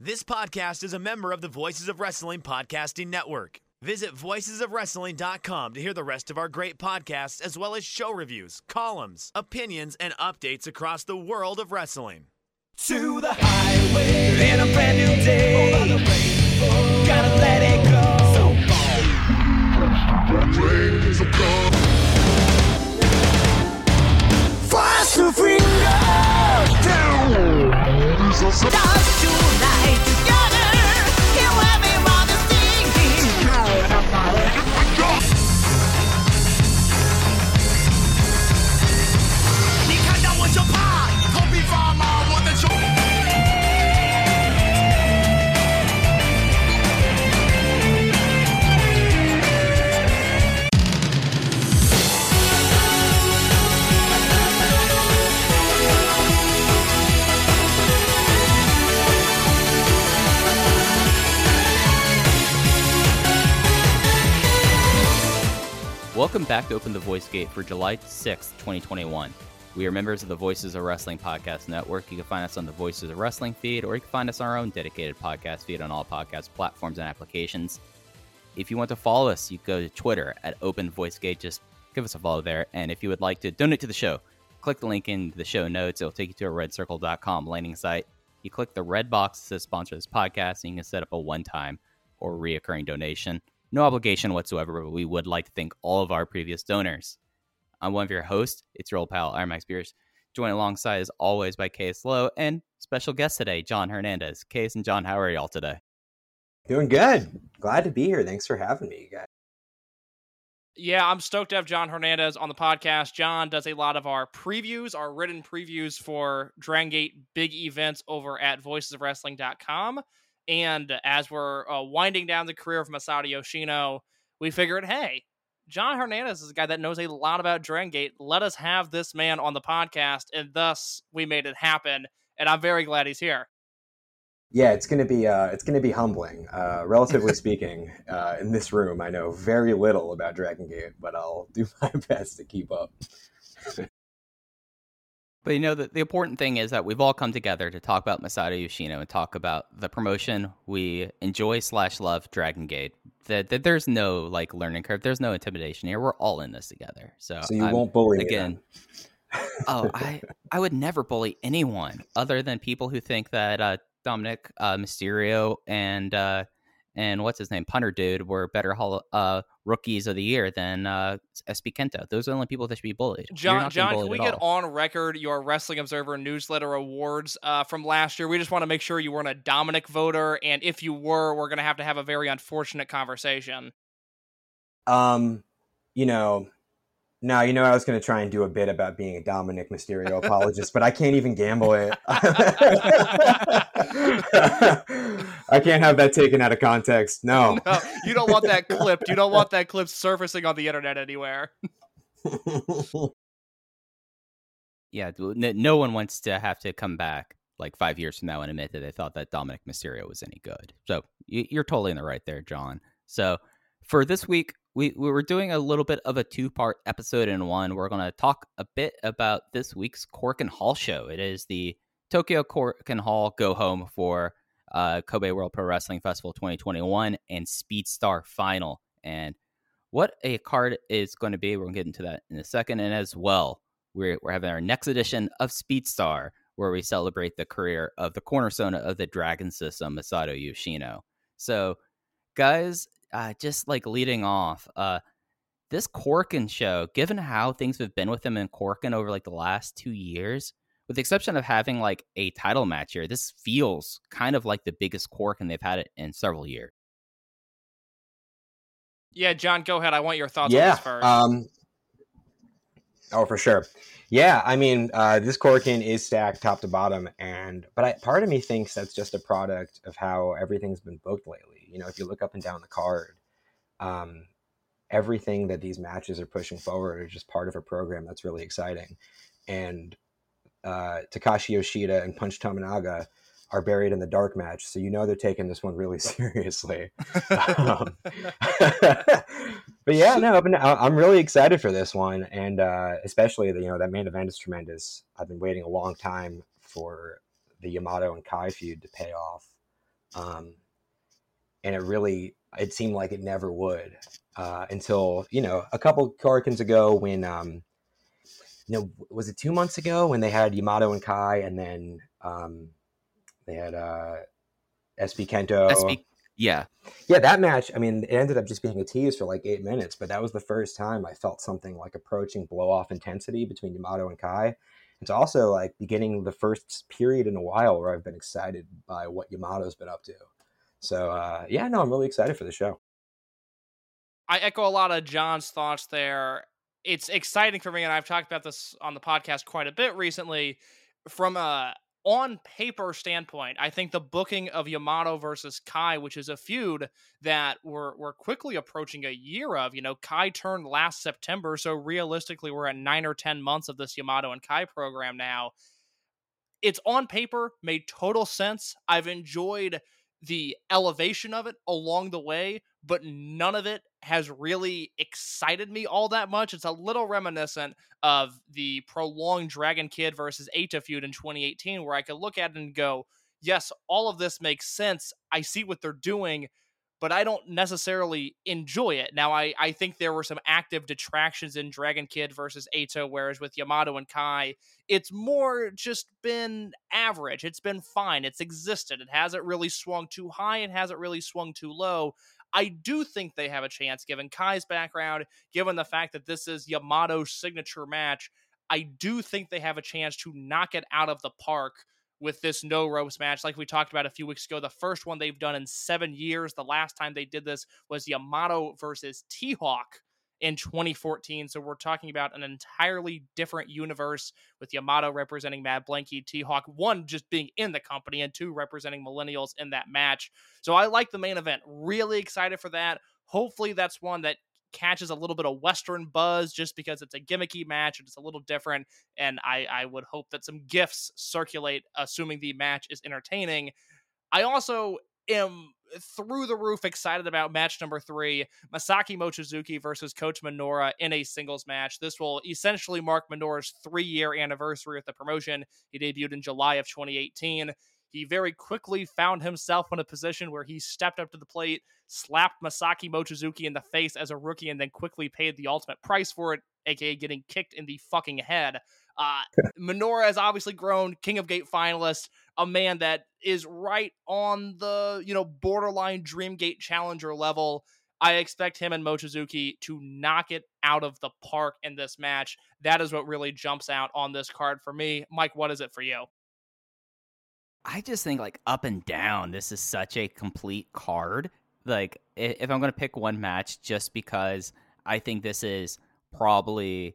This podcast is a member of the Voices of Wrestling Podcasting Network. Visit voicesofwrestling.com to hear the rest of our great podcasts, as well as show reviews, columns, opinions, and updates across the world of wrestling. to the highway in a brand new day. Gotta let it go. Fast Dance tonight Welcome back to Open the Voice Gate for July 6th, 2021. We are members of the Voices of Wrestling Podcast Network. You can find us on the Voices of Wrestling feed, or you can find us on our own dedicated podcast feed on all podcast platforms and applications. If you want to follow us, you go to Twitter at Open Voice Gate. Just give us a follow there. And if you would like to donate to the show, click the link in the show notes. It'll take you to a redcircle.com landing site. You click the red box to sponsor this podcast, and you can set up a one time or reoccurring donation. No obligation whatsoever, but we would like to thank all of our previous donors. I'm one of your hosts. It's your old pal, Iron Max Spears. Joined alongside, as always, by Case Lowe and special guest today, John Hernandez. Case and John, how are y'all today? Doing good. Glad to be here. Thanks for having me, you guys. Yeah, I'm stoked to have John Hernandez on the podcast. John does a lot of our previews, our written previews for Dragon Gate big events over at voicesofwrestling.com. And as we're uh, winding down the career of Masato Yoshino, we figured, hey, John Hernandez is a guy that knows a lot about Dragon Gate. Let us have this man on the podcast. And thus, we made it happen. And I'm very glad he's here. Yeah, it's gonna be uh, it's gonna be humbling. Uh, relatively speaking, uh, in this room, I know very little about Dragon Gate, but I'll do my best to keep up. But you know, the, the important thing is that we've all come together to talk about Masato Yoshino and talk about the promotion we enjoy slash love Dragon Gate. That, that there's no like learning curve, there's no intimidation here. We're all in this together. So, So you I'm- won't bully again. oh, I I would never bully anyone other than people who think that uh, Dominik uh, Mysterio and uh, and what's his name Punter Dude were better hol- uh, rookies of the year than uh, SB Kento. Those are the only people that should be bullied. You're John, not being John, can we at get all. on record your Wrestling Observer newsletter awards uh, from last year? We just want to make sure you weren't a Dominik voter, and if you were, we're going to have to have a very unfortunate conversation. Um, you know, no, you know, I was gonna try and do a bit about being a Dominik Mysterio apologist, but I can't even gamble it. I can't have that taken out of context. No. No, you don't want that clipped. You don't want that clip surfacing on the internet anywhere. yeah, no one wants to have to come back like five years from now and admit that they thought that Dominik Mysterio was any good. So you're totally in the right there, John. So for this week, we, we were doing a little bit of a two part episode in one. We're going to talk a bit about this week's Korakuen Hall show. It is the Tokyo Korakuen Hall go home for uh, Kobe World Pro Wrestling Festival 2021 and Speed Star Final. And what a card is going to be, we're going to get into that in a second. And as well, we're, we're having our next edition of Speed Star, where we celebrate the career of the cornerstone of the Dragon System, Masato Yoshino. So, guys, uh, just like leading off, uh, this Corkin show, given how things have been with him in Corkin over like the last two years, with the exception of having like a title match here, this feels kind of like the biggest Corkin they've had it in several years. Yeah, John, go ahead. I want your thoughts on this first. Um, oh, for sure. Yeah, I mean, uh, this Corkin is stacked top to bottom, and but I, part of me thinks that's just a product of how everything's been booked lately. You know, if you look up and down the card, um, everything that these matches are pushing forward are just part of a program that's really exciting. And uh, Takashi Yoshida and Punch Tominaga are buried in the dark match, so you know they're taking this one really seriously. Um, but yeah, no, I'm really excited for this one, and uh, especially the, you know that main event is tremendous. I've been waiting a long time for the Yamato and Kai feud to pay off. um, and it really it seemed like it never would uh, until you know a couple Korakuens ago when um, you know was it two months ago when they had Yamato and Kai, and then um, they had uh, SB Kento. SB yeah, Yeah, that match. I mean, it ended up just being a tease for like eight minutes, but that was the first time I felt something like approaching blow off intensity between Yamato and Kai. It's also like beginning the first period in a while where I've been excited by what Yamato's been up to. So uh, yeah, no, I'm really excited for the show. I echo a lot of John's thoughts there. It's exciting for me, and I've talked about this on the podcast quite a bit recently. From a on paper standpoint, I think the booking of Yamato versus Kai, which is a feud that we're we're quickly approaching a year of. You know, Kai turned last September, so realistically, we're at nine or ten months of this Yamato and Kai program now. It's on paper, made total sense. I've enjoyed the elevation of it along the way, but none of it has really excited me all that much. It's a little reminiscent of the prolonged Dragon Kid versus Eita feud in 2018, where I could look at it and go, yes, all of this makes sense. I see what they're doing, but I don't necessarily enjoy it. Now, I, I think there were some active detractions in Dragon Kid versus Eita, whereas with Yamato and Kai, it's more just been average. It's been fine. It's existed. It hasn't really swung too high. It hasn't really swung too low. I do think they have a chance, given Kai's background, given the fact that this is Yamato's signature match. I do think they have a chance to knock it out of the park with this no ropes match. Like we talked about a few weeks ago, the first one they've done in seven years. The last time they did this was Yamato versus T Hawk in 2014. So we're talking about an entirely different universe with Yamato representing Mad Blankey, T Hawk, one just being in the company, and two representing millennials in that match. So I like the main event. Really excited for that. Hopefully, that's one that catches a little bit of Western buzz just because it's a gimmicky match and it's a little different. And I, I would hope that some gifts circulate, assuming the match is entertaining. I also am through the roof excited about match number three Masaaki Mochizuki versus Kota Minoura in a singles match. This will essentially mark Minoura's three year anniversary of the promotion. He debuted in July of 2018. He very quickly found himself in a position where he stepped up to the plate, slapped Masaaki Mochizuki in the face as a rookie, and then quickly paid the ultimate price for it, aka getting kicked in the fucking head. Uh, Minoura has obviously grown, King of Gate finalist, a man that is right on the you know borderline Dreamgate challenger level. I expect him and Mochizuki to knock it out of the park in this match. That is what really jumps out on this card for me. Mike, what is it for you? I just think like up and down, this is such a complete card. Like if I'm going to pick one match just because I think this is probably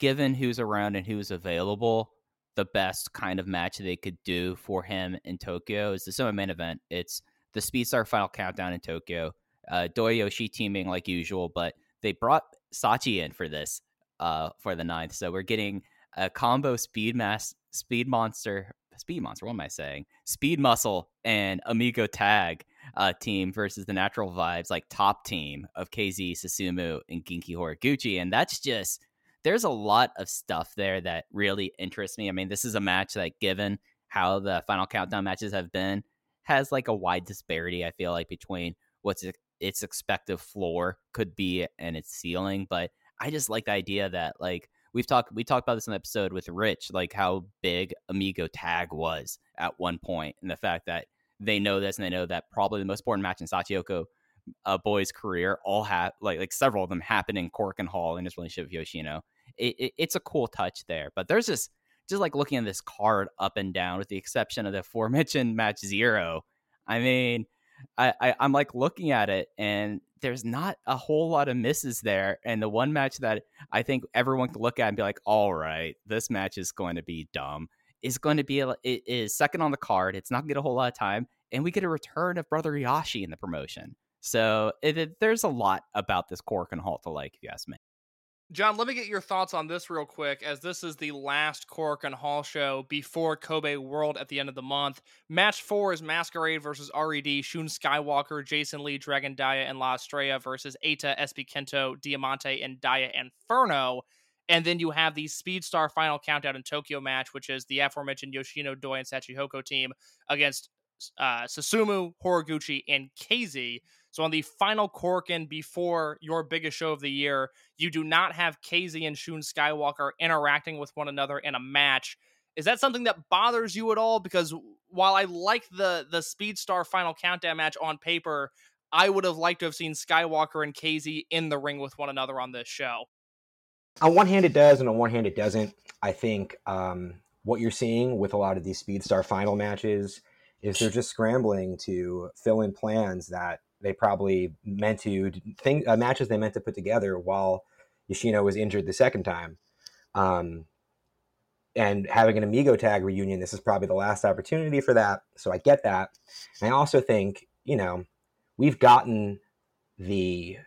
given who's around and who's available, the best kind of match they could do for him in Tokyo is the summer main event. It's the Speedstar Final Countdown in Tokyo. Uh, Doyoshi teaming like usual, but they brought Sachi in for this uh, for the ninth. So we're getting a combo Speed Mass Speed Monster Speed Monster. What am I saying? Speed Muscle and Amigo Tag uh, team versus the Natural Vibes like top team of KZ Susumu and Genki Horiguchi, and that's just there's a lot of stuff there that really interests me. I mean, this is a match that, given how the final countdown matches have been, has like a wide disparity. I feel like between what's its expected floor could be and its ceiling. But I just like the idea that like we've talked we talked about this in the episode with Rich, like how big Amigo Tag was at one point, and the fact that they know this and they know that probably the most important match in Shachihoko uh, boy's career all have like like several of them happen in Korakuen Hall in his relationship with Yoshino. It, it, it's a cool touch there, but there's just just like looking at this card up and down, with the exception of the aforementioned match zero. I mean, I, I I'm like looking at it, and there's not a whole lot of misses there. And the one match that I think everyone can look at and be like, all right, this match is going to be dumb. Is going to be a, it is second on the card. It's not going to get a whole lot of time, and we get a return of Brother Yashi in the promotion. So it, it- there's a lot about this Korakuen Hall to like, if you ask me. John, let me get your thoughts on this real quick, as this is the last Korakuen Hall show before Kobe World at the end of the month. Match four is Masquerade versus RED, Shun Skywalker, Jason Lee, Dragon Dia, and La Estrella versus Eita, SB Kento, Diamante, and Dia Inferno. And then you have the Speedstar Final Countdown in Tokyo match, which is the aforementioned Yoshino Doi and Shachihoko team against uh, Susumu, Horiguchi, and KZ. So on the final Korkin before your biggest show of the year, you do not have KZ and Shun Skywalker interacting with one another in a match. Is that something that bothers you at all? Because while I like the the Speed Star final countdown match on paper, I would have liked to have seen Skywalker and KZ in the ring with one another on this show. on one hand it does and on one hand it doesn't i think um, what you're seeing with a lot of these speedstar final matches is they're just scrambling to fill in plans that they probably meant to think uh, matches they meant to put together while Yoshino was injured the second time. Um, and having an amigo tag reunion this is probably the last opportunity for that so i get that. And i also think you know we've gotten the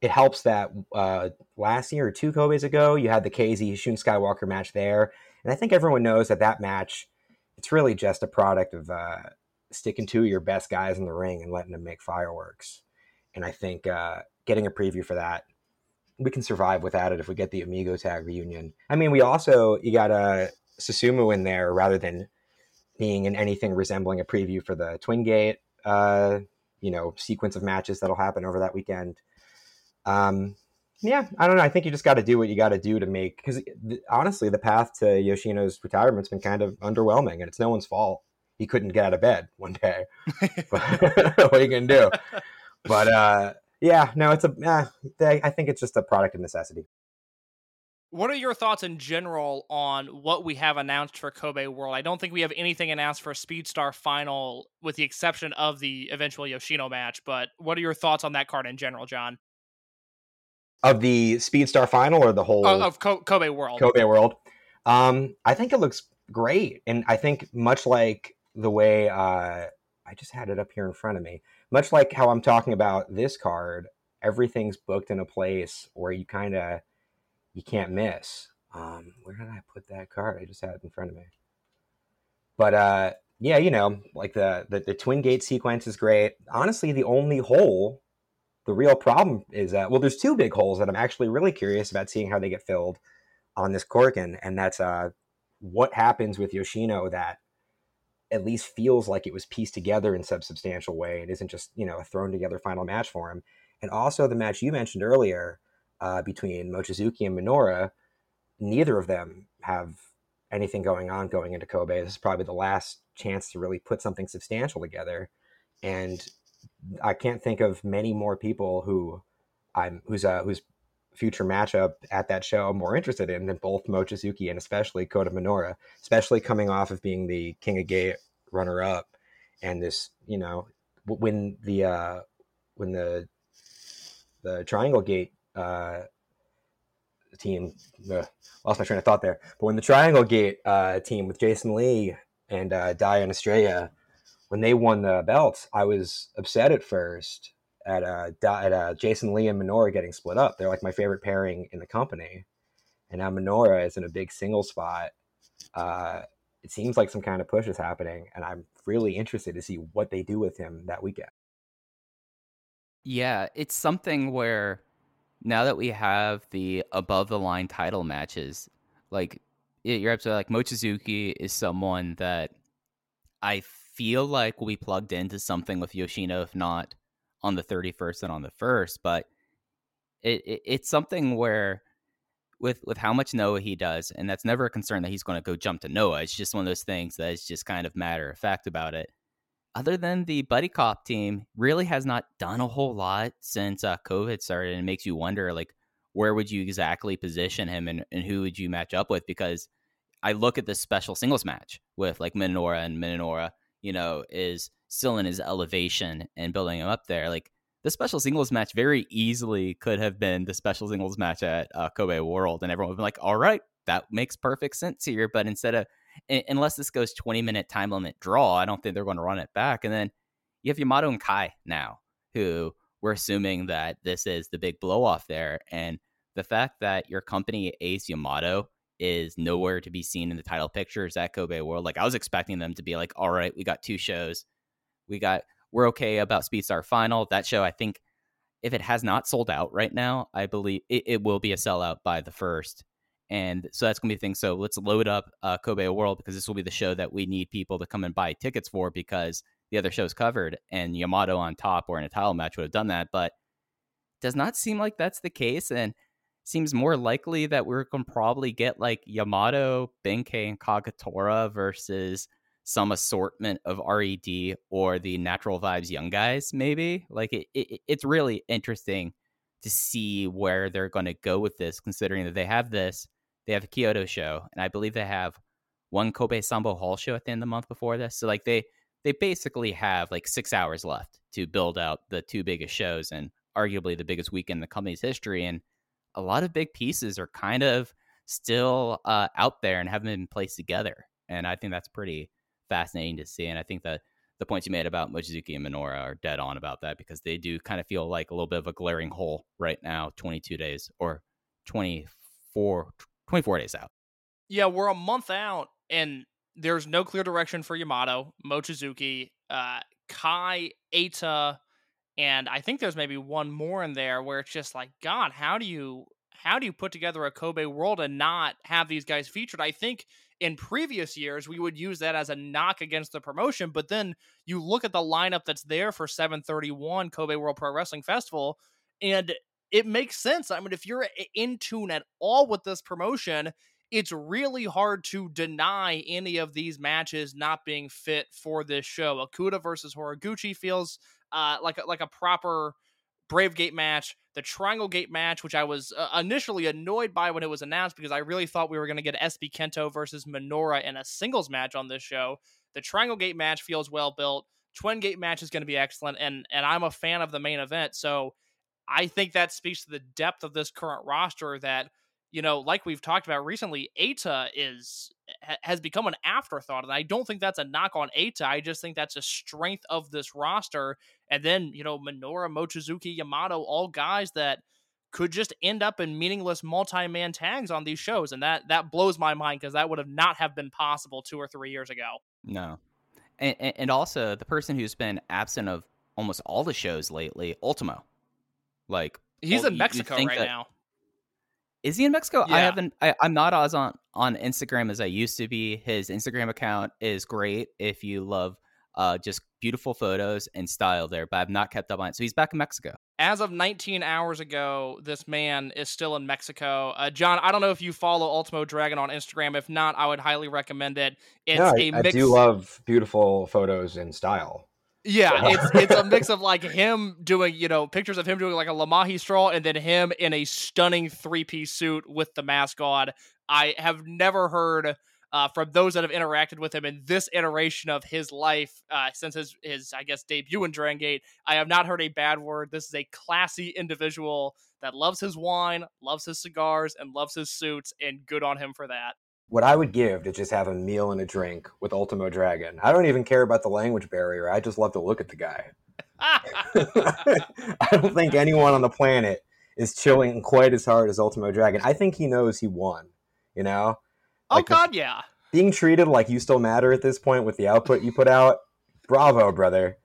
it helps that uh, last year or two Kobe's ago, you had the KZ Shun Skywalker match there, and I think everyone knows that that match, it's really just a product of uh, sticking to your best guys in the ring and letting them make fireworks. And I think uh, getting a preview for that, we can survive without it if we get the Amigo Tag reunion. I mean, we also you got a Susumu in there rather than being in anything resembling a preview for the Twin Gate, uh, you know, sequence of matches that'll happen over that weekend um, yeah, I don't know. I think you just got to do what you got to do to make because honestly, the path to Yoshino's retirement's been kind of underwhelming, and it's no one's fault. He couldn't get out of bed one day. What are you gonna do? But uh, yeah, no, it's a. Uh, I think it's just a product of necessity. What are your thoughts in general on what we have announced for Kobe World? I don't think we have anything announced for Speedstar Final, with the exception of the eventual Yoshino match. But what are your thoughts on that card in general, John? Of the Speedstar final or the whole Uh, of Ko- Kobe World. Kobe World. Um, I think it looks great, and I think much like the way uh, I just had it up here in front of me, much like how I'm talking about this card, everything's booked in a place where you kind of you can't miss. Um, where did I put that card? I just had it in front of me. But uh, yeah, you know, like the, the the twin gate sequence is great. Honestly, the only hole the real problem is that well, there's two big holes that I'm actually really curious about seeing how they get filled on this Korkin, and that's uh, what happens with Yoshino that at least feels like it was pieced together in some substantial way. It isn't just you know a thrown together final match for him, and also the match you mentioned earlier uh, between Mochizuki and Minoura. Neither of them have anything going on going into Kobe. This is probably the last chance to really put something substantial together, and I can't think of many more people who I'm who's uh whose future matchup at that show I'm more interested in than both Mochizuki and especially Kota Minoura, especially coming off of being the King of Gate runner up and this, you know, when the uh when the the Triangle Gate uh team uh, lost my train of thought there. But when the Triangle Gate uh team with Jason Lee and uh Diane Estrella when they won the belts, I was upset at first at uh at uh, Jason Lee and Minoura getting split up. They're like my favorite pairing in the company, and now Minoura is in a big single spot. Uh, it seems like some kind of push is happening, and I'm really interested to see what they do with him that weekend. Yeah, it's something where now that we have the above the line title matches, like you're absolutely like Mochizuki is someone that I feel like will be plugged into something with Yoshino, if not on the 31st and on the first. But it, it it's something where with with how much Noah he does, and that's never a concern that he's going to go jump to Noah. It's just one of those things that is just kind of matter of fact about it other than the buddy cop team really has not done a whole lot since uh, covid started and it makes you wonder like where would you exactly position him and, and who would you match up with because i look at this special singles match with like minoura and minoura you know is still in his elevation and building him up there like the special singles match very easily could have been the special singles match at uh, kobe world and everyone would be like all right that makes perfect sense here but instead of unless this goes 20 minute time limit draw, I don't think they're going to run it back. And then you have Yamato and Kai now, who we're assuming that this is the big blow off there. And the fact that your company, Ace Yamato, is nowhere to be seen in the title pictures at Kobe World. Like I was expecting them to be like, all right, we got two shows. We got we're okay about Speedstar Final. That show, I think, if it has not sold out right now, I believe it, it will be a sellout by the first. And so that's going to be the thing. So let's load up uh, Kobe World because this will be the show that we need people to come and buy tickets for because the other shows covered, and Yamato on top or in a title match would have done that. But does not seem like that's the case, and seems more likely that we're going to probably get like Yamato, Benkei, and Kagetora versus some assortment of RED or the Natural Vibes Young Guys, maybe. Like it, it it's really interesting to see where they're going to go with this, considering that they have this, they have a Kyoto show, and I believe they have one Kobe Sanbo Hall show at the end of the month before this. So like they they basically have like six hours left to build out the two biggest shows and arguably the biggest weekend in the company's history. And a lot of big pieces are kind of still uh, out there and haven't been placed together. And I think that's pretty fascinating to see. And I think that the points you made about Mochizuki and Minoura are dead on about that because they do kind of feel like a little bit of a glaring hole right now, 22 days or 24, 24 days out. Yeah, we're a month out, and there's no clear direction for Yamato, Mochizuki, uh, Kai, Eita, and I think there's maybe one more in there where it's just like, God, how do you how do you put together a Kobe World and not have these guys featured? I think in previous years we would use that as a knock against the promotion, but then you look at the lineup that's there for 731 Kobe World Pro Wrestling Festival, and it makes sense. I mean, if you're in tune at all with this promotion, it's really hard to deny any of these matches not being fit for this show. Okuda versus Horiguchi feels uh, like a, like a proper Brave Gate match. The Triangle Gate match, which I was uh, initially annoyed by when it was announced because I really thought we were going to get SB Kento versus Minoura in a singles match on this show. The Triangle Gate match feels well built. Twin Gate match is going to be excellent, and and I'm a fan of the main event, so I think that speaks to the depth of this current roster. That you know, like we've talked about recently, Eita is has become an afterthought, and I don't think that's a knock on Eita. I just think that's a strength of this roster. And then you know, Minoura, Mochizuki, Yamato, all guys that could just end up in meaningless multi-man tags on these shows, and that that blows my mind because that would have not have been possible two or three years ago. No, and, and also the person who's been absent of almost all the shows lately, Ultimo. Like he's well, in Mexico right that, now. Is he in Mexico? Yeah. I haven't. I, I'm not as on on Instagram as I used to be. His Instagram account is great if you love uh, just beautiful photos and style there, but I've not kept up on it. So he's back in Mexico. As of 19 hours ago, this man is still in Mexico. Uh, John, I don't know if you follow Ultimo Dragon on Instagram. If not, I would highly recommend it. It's No, a I, I mix. I do love beautiful photos and style. Yeah, it's it's a mix of like him doing, you know, pictures of him doing like a Lamahi straw and then him in a stunning three piece suit with the mask on. I have never heard uh, from those that have interacted with him in this iteration of his life uh, since his, his, I guess, debut in Dragon Gate. I have not heard a bad word. This is a classy individual that loves his wine, loves his cigars, and loves his suits, and good on him for that. What I would give to just have a meal and a drink with Ultimo Dragon. I don't even care about the language barrier. I just love to look at the guy. I don't think anyone on the planet is chilling quite as hard as Ultimo Dragon. I think he knows he won. You know, oh, Like the- God, yeah. being treated like you still matter at this point with the output you put out. Bravo, brother.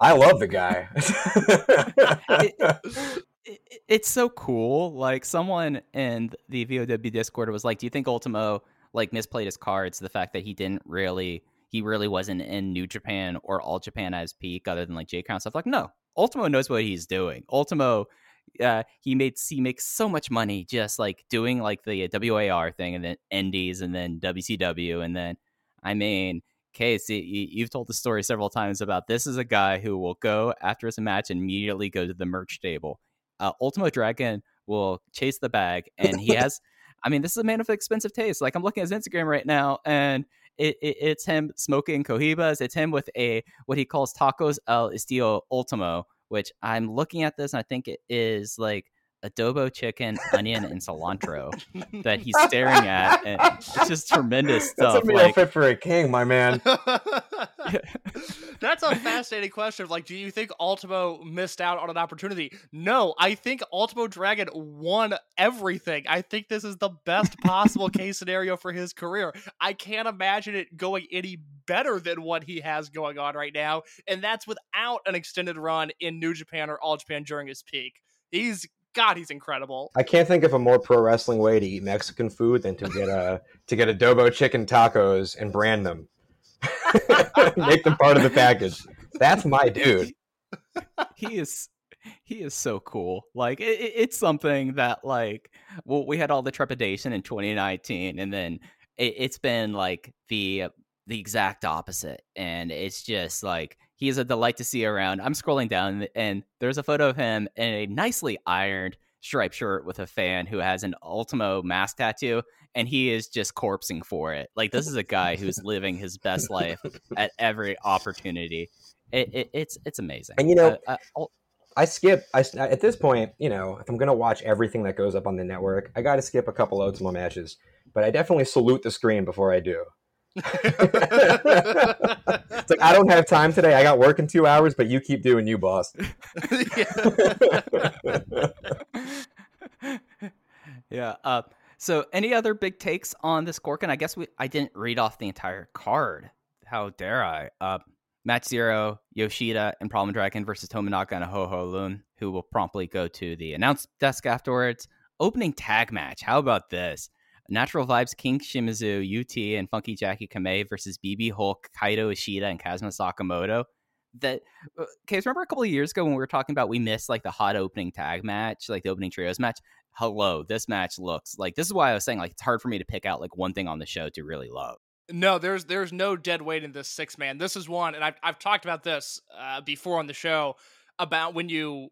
I love the guy. it, it- it's so cool. Like someone in the VOW Discord was like, "Do you think Ultimo like misplayed his cards? The fact that he didn't really, he really wasn't in New Japan or All Japan as peak, other than like J Crown stuff." Like, no, Ultimo knows what he's doing. Ultimo, uh, he made he makes so much money just like doing like the WAR thing, and then Indies, and then WCW, and then I mean. Case, y- y- you've told the story several times about this is a guy who will go after his match and immediately go to the merch table uh, Ultimo Dragon will chase the bag, and he has. I mean, this is a man of expensive taste. Like I'm looking at his Instagram right now, and it, it, it's him smoking cohibas. It's him with a what he calls tacos el estilo Ultimo, which I'm looking at this, and I think it is like adobo chicken, onion, and cilantro that he's staring at, and it's just tremendous That's stuff. a meal Like, fit for a king, my man. That's a fascinating question. Like, do you think Ultimo missed out on an opportunity? No, I think Ultimo Dragon won everything. I think this is the best possible case scenario for his career. I can't imagine it going any better than what he has going on right now, and that's without an extended run in New Japan or All Japan during his peak. He's God, he's incredible. I can't think of a more pro wrestling way to eat Mexican food than to get a to get adobo chicken tacos and brand them. Make them part of the package. That's my dude. he is he is so cool. Like it, it- it's something that like well we had all the trepidation in 2019 and then it, it's been like the the exact opposite and it's just like he is a delight to see around. I'm scrolling down and there's a photo of him in a nicely ironed striped shirt with a fan who has an Ultimo mask tattoo and he is just corpsing for it. Like this is a guy who's living his best life at every opportunity. It, it, it's it's amazing. And, you know, Uh, uh, I skip. I at this point, you know, if I'm gonna watch everything that goes up on the network, I got to skip a couple Ultimo matches. But I definitely salute the screen before I do. It's like I don't have time today. I got work in two hours, but you keep doing you, boss. yeah. Uh, so, any other big takes on this Corkin? I guess we I didn't read off the entire card. How dare I? Uh, match zero: Yoshida and Problem Dragon versus Tominaga and Ho Ho Lun, who will promptly go to the announce desk afterwards. Opening tag match. How about this? Natural Vibes King Shimizu, UT, and Funky Jackie Kamei versus BB Hulk, Kaito Ishida, and Kazuma Sakamoto. That uh, okay, remember a couple of years ago when we were talking about we missed like the hot opening tag match, like the opening trios match. Hello, this match looks like this is why I was saying like it's hard for me to pick out like one thing on the show to really love. No, there's there's no dead weight in this six man. This is one, and I've I've talked about this uh, before on the show about when you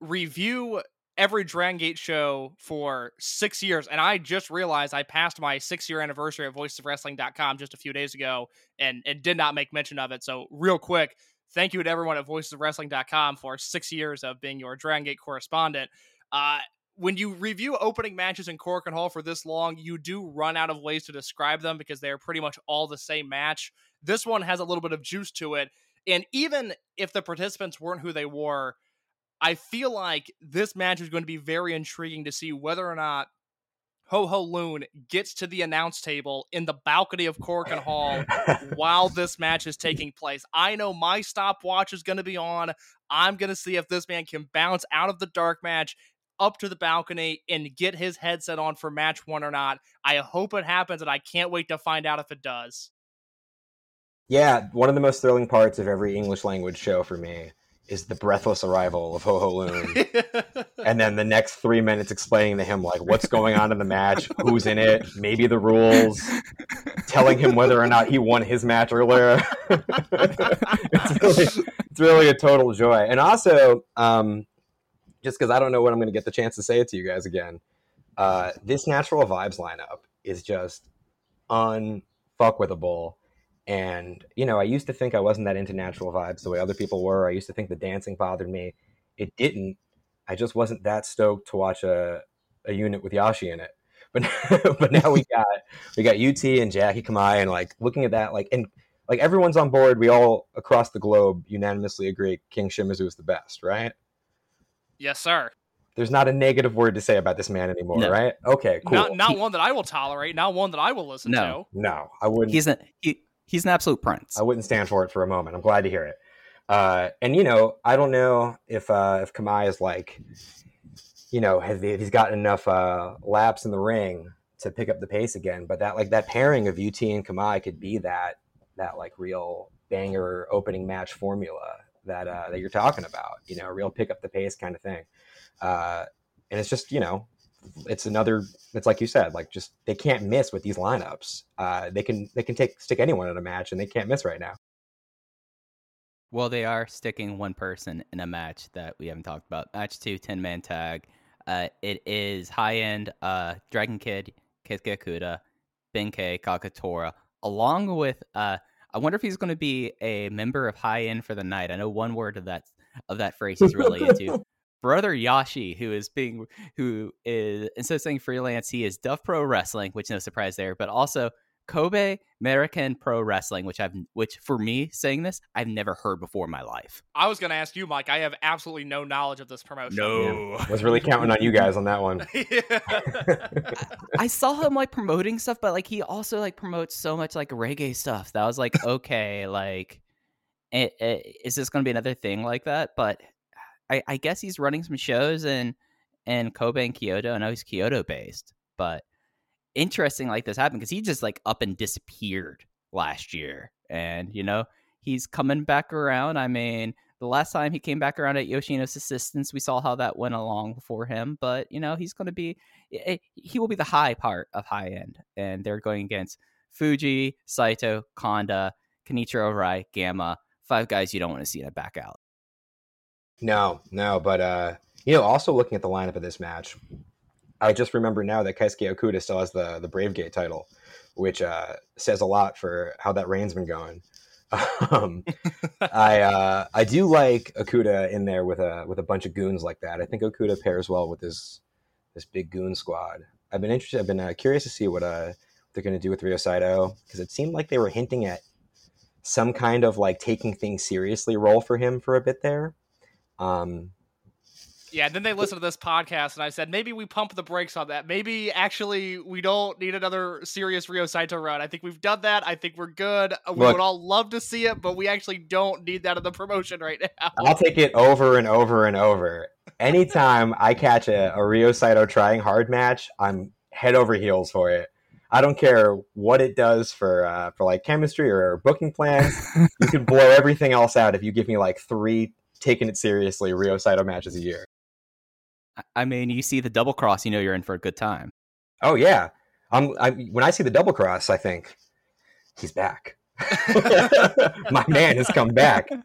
review every Dragon Gate show for six years, and I just realized I passed my six year anniversary at VoicesOfWrestling.com just a few days ago, and and did not make mention of it. So real quick, thank you to everyone at VoicesOfWrestling.com for six years of being your Dragon Gate correspondent. Uh, when you review opening matches in Korakuen Hall for this long, you do run out of ways to describe them because they're pretty much all the same match. This one has a little bit of juice to it. And even if the participants weren't who they were, I feel like this match is going to be very intriguing to see whether or not Ho Ho Lun gets to the announce table in the balcony of Korakuen Hall while this match is taking place. I know my stopwatch is going to be on. I'm going to see if this man can bounce out of the dark match up to the balcony and get his headset on for match one or not. I hope it happens, and I can't wait to find out if it does. Yeah, one of the most thrilling parts of every English language show for me is the breathless arrival of Ho Ho Lun. and then the next three minutes explaining to him like what's going on in the match, who's in it, maybe the rules, telling him whether or not he won his match earlier. it's, really, it's really a total joy. And also, um, just because I don't know when I'm going to get the chance to say it to you guys again, uh, this natural vibes lineup is just unfuckwithable. And you know, I used to think I wasn't that into natural vibes the way other people were. I used to think the dancing bothered me. It didn't. I just wasn't that stoked to watch a, a unit with Yashi in it. But but now we got we got UT and Jackie Kamai and like looking at that like and like everyone's on board. We all across the globe unanimously agree King Shimizu is the best, right? yes, sir. There's not a negative word to say about this man anymore, No. right? Okay, cool. Not not He- one that I will tolerate. Not one that I will listen to. No. no, I wouldn't. He's an he, he's an absolute prince. I wouldn't stand for it for a moment. I'm glad to hear it. Uh, and you know, I don't know if uh, if Kamai is like, you know, has he, he's gotten enough uh, laps in the ring to pick up the pace again. But that like that pairing of UT and Kamai could be that that like real banger opening match formula that uh, that you're talking about. You know, real pick up the pace kind of thing. Uh, and it's just you know, it's another. It's like you said, like just they can't miss with these lineups. Uh, they can they can take stick anyone in a match and they can't miss right now. Well, they are sticking one person in a match that we haven't talked about. Match two, 10 man tag. Uh, it is high end uh, Dragon Kid, Keisuke Okuda, Benkei, Kagetora, along with. Uh, I wonder if he's going to be a member of high end for the night. I know one word of that of that phrase he's really into. Brother Yashi, who is being who is instead of saying freelance, he is Duff Pro Wrestling, which no surprise there, but also Kobe American Pro Wrestling, which I've which for me saying this, I've never heard before in my life. I was going to ask you, Mike. I have absolutely no knowledge of this promotion. I was really counting on you guys on that one. I saw him like promoting stuff, but like he also like promotes so much like reggae stuff that I was like, okay, like, it, it, is this going to be another thing like that? But I, I guess he's running some shows in in Kobe and Kyoto. I know he's Kyoto based, but interesting like this happened because he just like up and disappeared last year. And, you know, he's coming back around. I mean, the last time he came back around at Yoshino's assistance, we saw how that went along for him. But, you know, he's going to be, eh, he will be the high part of high end. And they're going against Fuji, Saito, Kanda, Kenichiro Arai, Gamma, five guys you don't want to see in a back out. No, no, but uh, you know, also looking at the lineup of this match, I just remember now that Keisuke Okuda still has the the Brave Gate title, which uh, says a lot for how that reign's been going. Um, I uh, I do like Okuda in there with a with a bunch of goons like that. I think Okuda pairs well with this this big goon squad. I've been interested. I've been uh, curious to see what uh, they're going to do with Ryo Saito because it seemed like they were hinting at some kind of like taking things seriously role for him for a bit there. Um, Yeah, and then they listened to this podcast, and I said maybe we pump the brakes on that. Maybe actually we don't need another serious Ryo Saito run. I think we've done that. I think we're good. We Look- would all love to see it, but we actually don't need that in the promotion right now. I'll take it over and over and over. Anytime I catch a, a Ryo Saito trying hard match, I'm head over heels for it. I don't care what it does for uh, for like chemistry or booking plans. you can blow everything else out if you give me like three taking it seriously Ryo Saito matches a year. I- I mean, you see the double cross, you know you're in for a good time. Oh yeah, I'm, I, when I see the double cross, I think he's back. My man has come back. you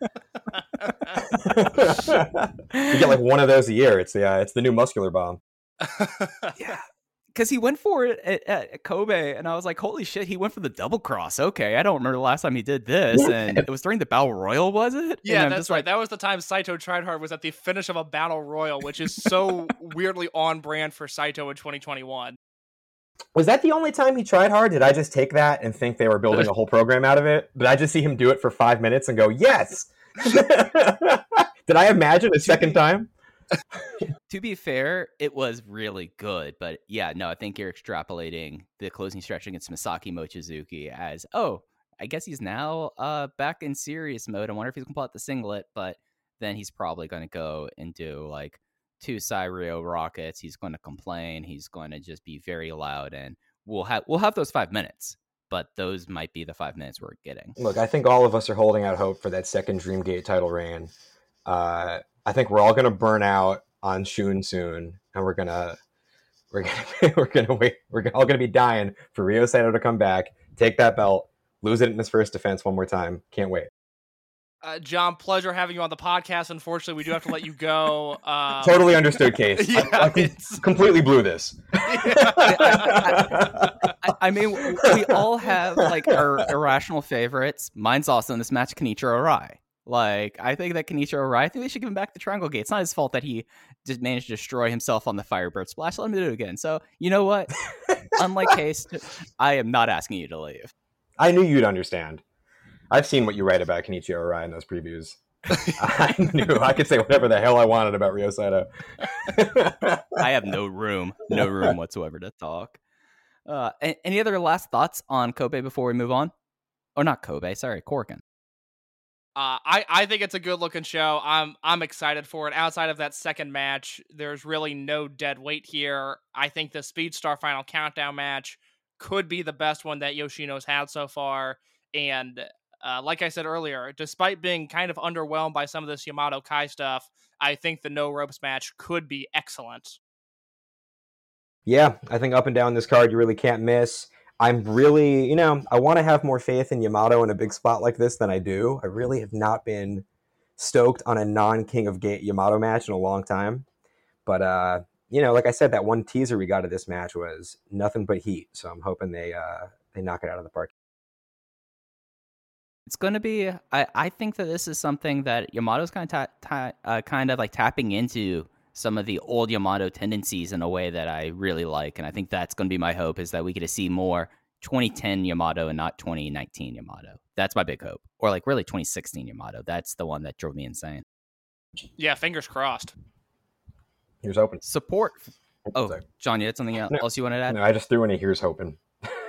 get like one of those a year. It's the uh, it's the new muscular bomb. Yeah. Because he went for it at, at Kobe, and I was like, holy shit, he went for the double cross. Okay, I don't remember the last time he did this. And it was during the Battle Royal, was it? Yeah, that's right. like, that was the time Saito tried hard was at the finish of a battle royal, which is so weirdly on brand for Saito in 2021. Was that the only time he tried hard? Did I just take that and think they were building a whole program out of it? Did I just see him do it for five minutes and go, yes? Did I imagine a second time? To be fair, it was really good. But yeah, no, I think you're extrapolating the closing stretch against Masaaki Mochizuki as, oh, I guess he's now uh, back in serious mode. I wonder if he's going to pull out the singlet, but then he's probably going to go and do like two Cyrio rockets. He's going to complain. He's going to just be very loud, and we'll have we'll have those five minutes. But those might be the five minutes we're getting. Look, I think all of us are holding out hope for that second Dreamgate title reign. Uh, I think we're all going to burn out on Shun soon, and we're gonna we're gonna we're gonna wait. We're all going to be dying for Ryo Saito to come back, take that belt, lose it in his first defense one more time. Can't wait. Uh, John, pleasure having you on the podcast. Unfortunately, we do have to let you go. Um, Totally understood, case. Yeah, I, I com- completely blew this. I, I mean, we all have like our irrational favorites. Mine's also in this match, Kenichiro Arai. Like, I think that Kenichiro Arai, I think they should give him back the Triangle Gate. It's not his fault that he just managed to destroy himself on the Firebird Splash. Let him do it again. So, you know what? Unlike Case, I am not asking you to leave. I knew you'd understand. I've seen what you write about Kenichiro Arai in those previews. I knew I could say whatever the hell I wanted about Ryo Saito. I have no room, no room whatsoever to talk. Uh, any other last thoughts on Kobe before we move on? Or not Kobe, sorry, Corkin. Uh, I, I think it's a good looking show. I'm I'm excited for it. Outside of that second match, there's really no dead weight here. I think the Speedstar Final Countdown match could be the best one that Yoshino's had so far. And uh, like I said earlier, despite being kind of underwhelmed by some of this Yamato Kai stuff, I think the no ropes match could be excellent. yeah, I think up and down this card you really can't miss. I'm really, you know, I want to have more faith in Yamato in a big spot like this than I do. I really have not been stoked on a non King of Gate Yamato match in a long time. But uh, you know, like I said, that one teaser we got of this match was nothing but heat. So I'm hoping they uh they knock it out of the park. It's going to be. I, I think that this is something that Yamato's kind of ta- ta- uh, kind of like tapping into some of the old Yamato tendencies in a way that I really like, and I think that's going to be my hope is that we get to see more 2010 Yamato and not 2019 Yamato. That's my big hope, or like really 2016 Yamato. That's the one that drove me insane. Yeah, fingers crossed. Here's hoping. Support. Oh, Sorry. John, you had something No. else you wanted to add? No, I just threw in a here's hoping.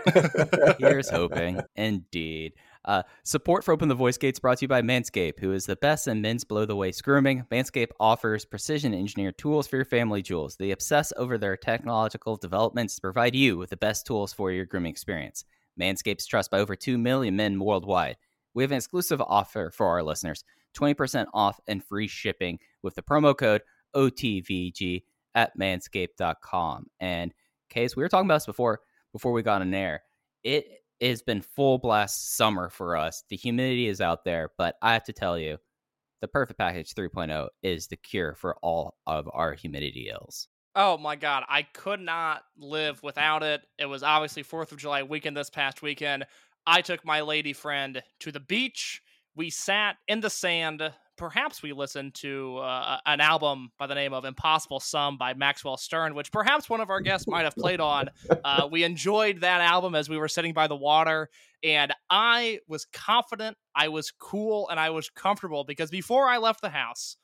Here's hoping. Indeed. Uh, support for Open the Voice Gates brought to you by Manscaped, who is the best in men's blow the waist grooming. Manscaped offers precision engineered tools for your family jewels. They obsess over their technological developments to provide you with the best tools for your grooming experience. Manscaped's trust by over 2 million men worldwide. We have an exclusive offer for our listeners 20% off and free shipping with the promo code OTVG at manscaped.com. And Case, we were talking about this before before we got on air. It has been full blast summer for us. The humidity is out there, but I have to tell you, the Perfect Package 3.0 is the cure for all of our humidity ills. Oh my god, I could not live without it. It was obviously 4th of July weekend this past weekend. I took my lady friend to the beach. We sat in the sand. Perhaps we listened to uh, an album by the name of Impossible Sum by Maxwell Stern, which perhaps one of our guests might have played on. Uh, we enjoyed that album as we were sitting by the water, and I was confident, I was cool, and I was comfortable because before I left the house,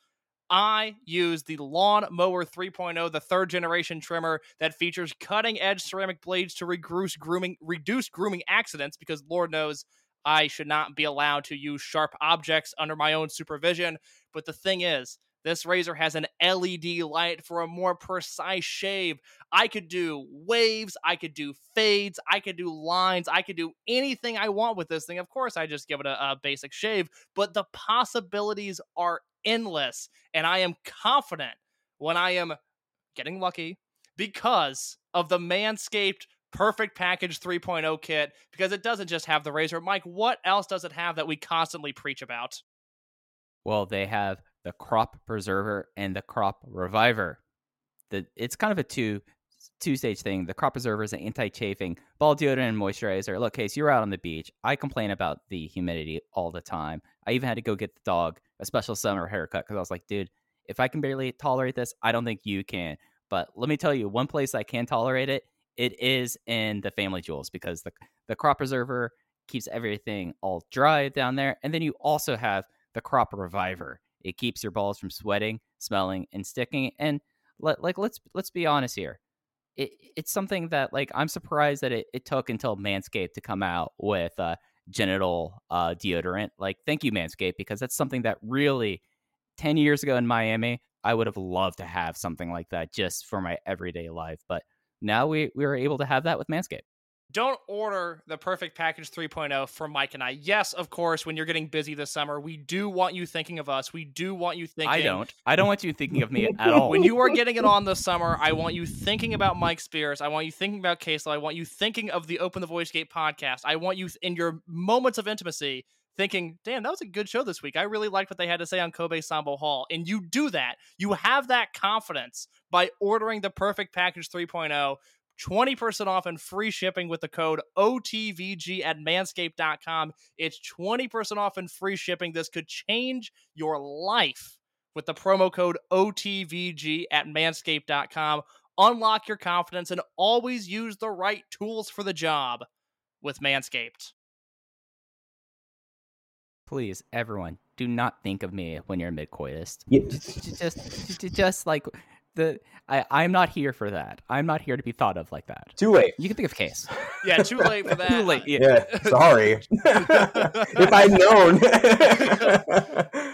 I used the Lawn Mower 3.0, the third generation trimmer that features cutting edge ceramic blades to reduce grooming, reduce grooming accidents because Lord knows I should not be allowed to use sharp objects under my own supervision. But the thing is, this razor has an LED light for a more precise shave. I could do waves, I could do fades, I could do lines, I could do anything I want with this thing. Of course, I just give it a, a basic shave, but the possibilities are endless. And I am confident when I am getting lucky because of the Manscaped Perfect Package 3.0 kit, because it doesn't just have the razor. Mike, what else does it have that we constantly preach about? Well, they have the crop preserver and the crop reviver. The it's kind of a two two stage thing. The crop preserver is an anti chafing ball deodorant and moisturizer. Look, Case, you're out on the beach. I complain about the humidity all the time. I even had to go get the dog a special summer haircut because I was like, dude, if I can barely tolerate this, I don't think you can. But let me tell you, one place I can tolerate it, it is in the family jewels because the the crop preserver keeps everything all dry down there, and then you also have the crop reviver. It keeps your balls from sweating, smelling, and sticking. And let, like let's let's be honest here. It, it's something that like I'm surprised that it, it took until Manscaped to come out with uh, genital uh, deodorant. Like thank you Manscaped because that's something that really 10 years ago in Miami I would have loved to have something like that just for my everyday life. But now we we were able to have that with Manscaped. Don't order the perfect package 3.0 for Mike and I. Yes, of course, when you're getting busy this summer, we do want you thinking of us. We do want you thinking. I don't. I don't want you thinking of me at all. When you are getting it on this summer, I want you thinking about Mike Spears. I want you thinking about Casey. I want you thinking of the Open the Voice Gate podcast. I want you in your moments of intimacy thinking, damn, that was a good show this week. I really liked what they had to say on Kobe Sanbo Hall. And you do that. You have that confidence by ordering the perfect package 3.0. 20% off and free shipping with the code OTVG at manscaped.com. It's 20% off and free shipping. This could change your life with the promo code OTVG at manscaped.com. Unlock your confidence and always use the right tools for the job with Manscaped. Please, everyone, do not think of me when you're a mid coitus. Yeah. Just, just, just, just like the I, I'm not here for that. I'm not here to be thought of like that. Too late. You can think of case. Yeah, too late for that. Too late. Yeah. Yeah, sorry. if I'd known.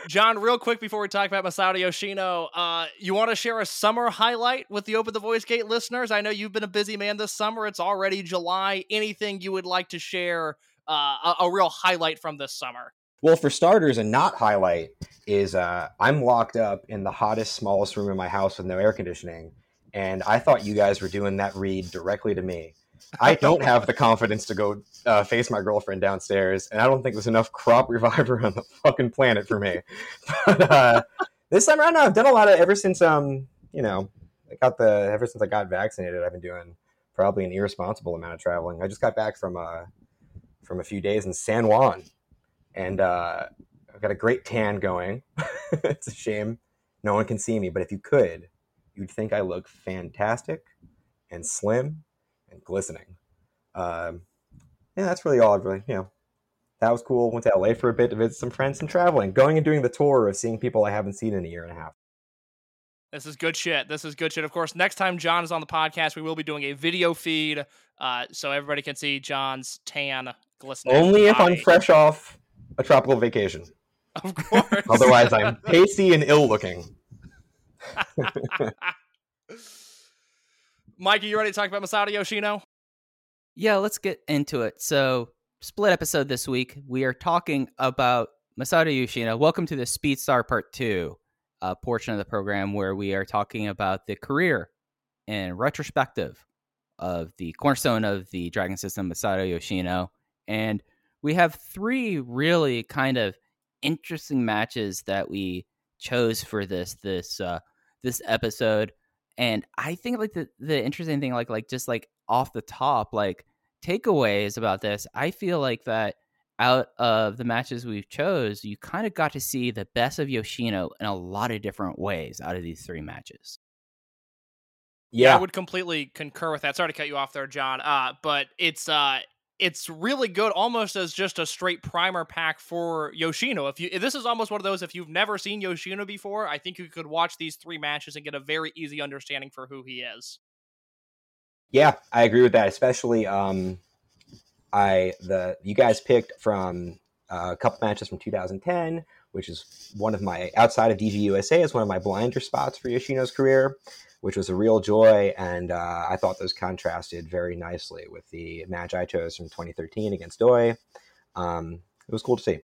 John, real quick before we talk about Masato Yoshino, uh, you want to share a summer highlight with the Open the Voice Gate listeners? I know you've been a busy man this summer. It's already July. Anything you would like to share, uh, a, a real highlight from this summer? Well, for starters, a not highlight is uh, I'm locked up in the hottest, smallest room in my house with no air conditioning, and I thought you guys were doing that read directly to me. I don't have the confidence to go uh, face my girlfriend downstairs, and I don't think there's enough crop reviver on the fucking planet for me. But uh, this don't know. I've done a lot of ever since um, you know, I got the ever since I got vaccinated. I've been doing probably an irresponsible amount of traveling. I just got back from uh, from a few days in San Juan, and uh, I've got a great tan going. it's a shame no one can see me, but if you could, you'd think I look fantastic and slim and glistening. Um, yeah, that's really all I've really, you know, that was cool. Went to LA for a bit to visit some friends and traveling, going and doing the tour of seeing people I haven't seen in a year and a half. This is good shit. This is good shit. Of course, next time John is on the podcast, we will be doing a video feed uh, so everybody can see John's tan glistening. Only if I'm fresh off a tropical vacation. Of course. Otherwise, I'm pasty and ill looking. Mikey, you ready to talk about Masato Yoshino? Yeah, let's get into it. So, split episode this week. We are talking about Masato Yoshino. Welcome to the Speed Star Part 2 uh, portion of the program where we are talking about the career and retrospective of the cornerstone of the Dragon System, Masato Yoshino. And we have three really kind of interesting matches that we chose for this this uh this episode and i think like the the interesting thing like like just like off the top like takeaways about this i feel like that out of the matches we've chose you kind of got to see the best of yoshino in a lot of different ways out of these three matches Yeah, I would completely concur with that. Sorry to cut you off there, John. Uh, but it's uh, it's really good, almost as just a straight primer pack for Yoshino. If you, this is almost one of those. If you've never seen Yoshino before, I think you could watch these three matches and get a very easy understanding for who he is. yeah, I agree with that. Especially, um, I the you guys picked from uh, a couple matches from 2010, which is one of my outside of DG USA is one of my blinder spots for Yoshino's career, which was a real joy, and uh, I thought those contrasted very nicely with the match I chose from 2013 against Doi. Um, it was cool to see.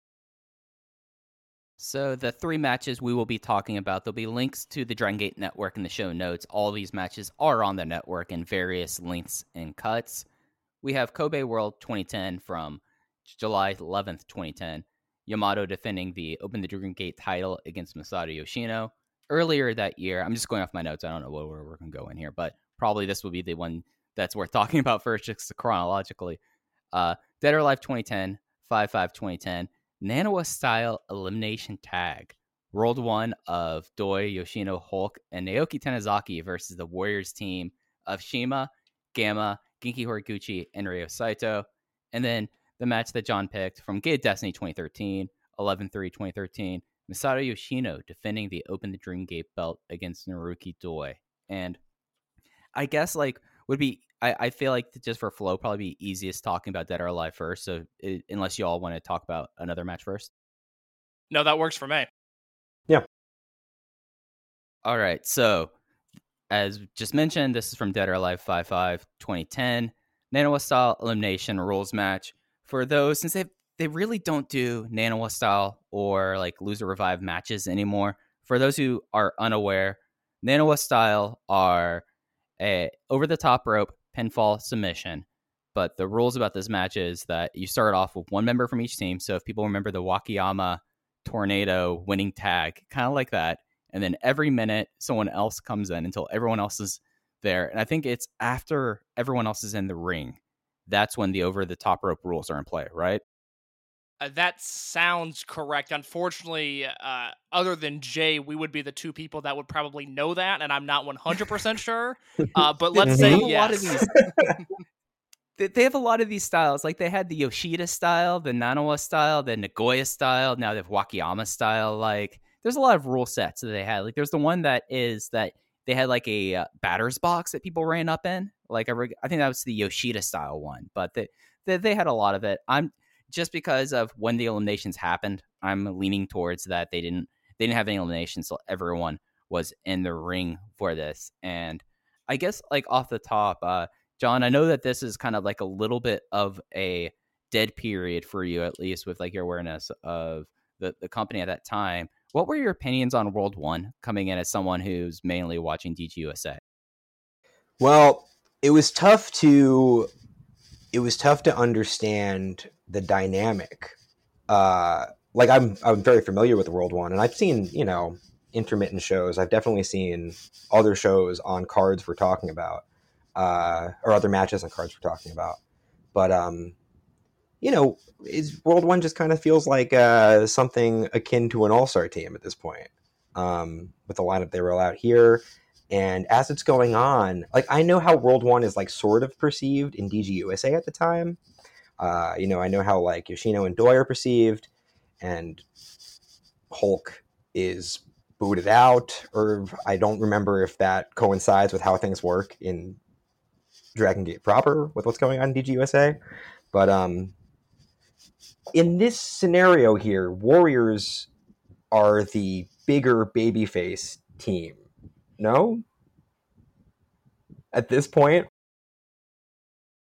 So the three matches we will be talking about, there'll be links to the Dragon Gate network in the show notes. All these matches are on the network in various lengths and cuts. We have Kobe World 2010 from July 11th, 2010. Yamato defending the Open the Dragon Gate title against Masato Yoshino. Earlier that year, I'm just going off my notes. I don't know where we're going to go in here, but probably this will be the one that's worth talking about first, just chronologically. Uh, Dead or Alive 2010, 5 5 2010. Naniwa style elimination tag. World one of Doi, Yoshino, Hulk, and Naoki Tanizaki versus the Warriors team of Shima, Gamma, Genki Horiguchi, and Ryo Saito. And then the match that John picked from Gate Destiny 2013, 11 3 2013, Masato Yoshino defending the Open the Dream Gate belt against Naruki Doi. And I guess like would be I, I feel like just for flow probably be easiest talking about Dead or Alive first. So it, unless you all want to talk about another match first. No, that works for me. Yeah. All right. So, as just mentioned, this is from Dead or Alive 5 5 2010. Naniwa style elimination rules match. For those, since they they really don't do Naniwa style or like loser revive matches anymore. For those who are unaware, Naniwa style are a over the top rope pinfall submission. But the rules about this match is that you start off with one member from each team. So if people remember the Wakayama tornado winning tag, kind of like that and then every minute someone else comes in until everyone else is there. And I think it's after everyone else is in the ring, that's when the over the top rope rules are in play, right? Uh, that sounds correct. Unfortunately, uh, other than Jay, we would be the two people that would probably know that, and I'm not 100% sure. Uh, but let's say a yes. lot of these. they- they have a lot of these styles. Like they had the Yoshida style, the Naniwa style, the Nagoya style. Now they have Wakayama style. Like there's a lot of rule sets that they had. Like there's the one that is that they had like a uh, batter's box that people ran up in. Like I, I think that was the Yoshida style one, but they, they they had a lot of it. I'm just because of when the eliminations happened. I'm leaning towards that they didn't they didn't have any eliminations, so everyone was in the ring for this. And I guess like off the top, uh, John, I know that this is kind of like a little bit of a dead period for you, at least with like your awareness of the, the company at that time. What were your opinions on World One coming in as someone who's mainly watching DGUSA? Well, it was tough to it was tough to understand the dynamic. Uh, like I'm I'm very familiar with World One, and I've seen you know intermittent shows. I've definitely seen other shows on cards we're talking about, uh, or other matches on cards we're talking about. But um, you know, is World One just kind of feels like uh, something akin to an All Star team at this point, um, with the lineup they roll out here. And as it's going on, like I know how World One is like sort of perceived in DG USA at the time. Uh, you know, I know how like Yoshino and Doi are perceived, and Hulk is booted out, or I don't remember if that coincides with how things work in Dragon Gate proper with what's going on in DG USA. But um, in this scenario here, Warriors are the bigger babyface team. No? At this point?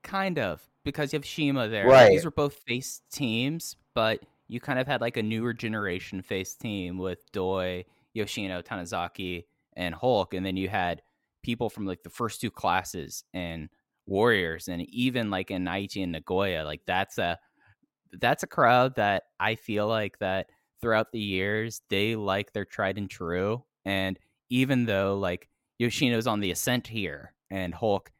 Kind of, because you have Shima there. Right. These were both face teams, but you kind of had like a newer generation face team with Doi, Yoshino, Tanizaki, and Hulk, and then you had people from like the first two classes and Warriors, and even like in Aichi and Nagoya. Like that's a that's a crowd that I feel like that throughout the years they like their tried and true, and even though like Yoshino's on the ascent here, and Hulk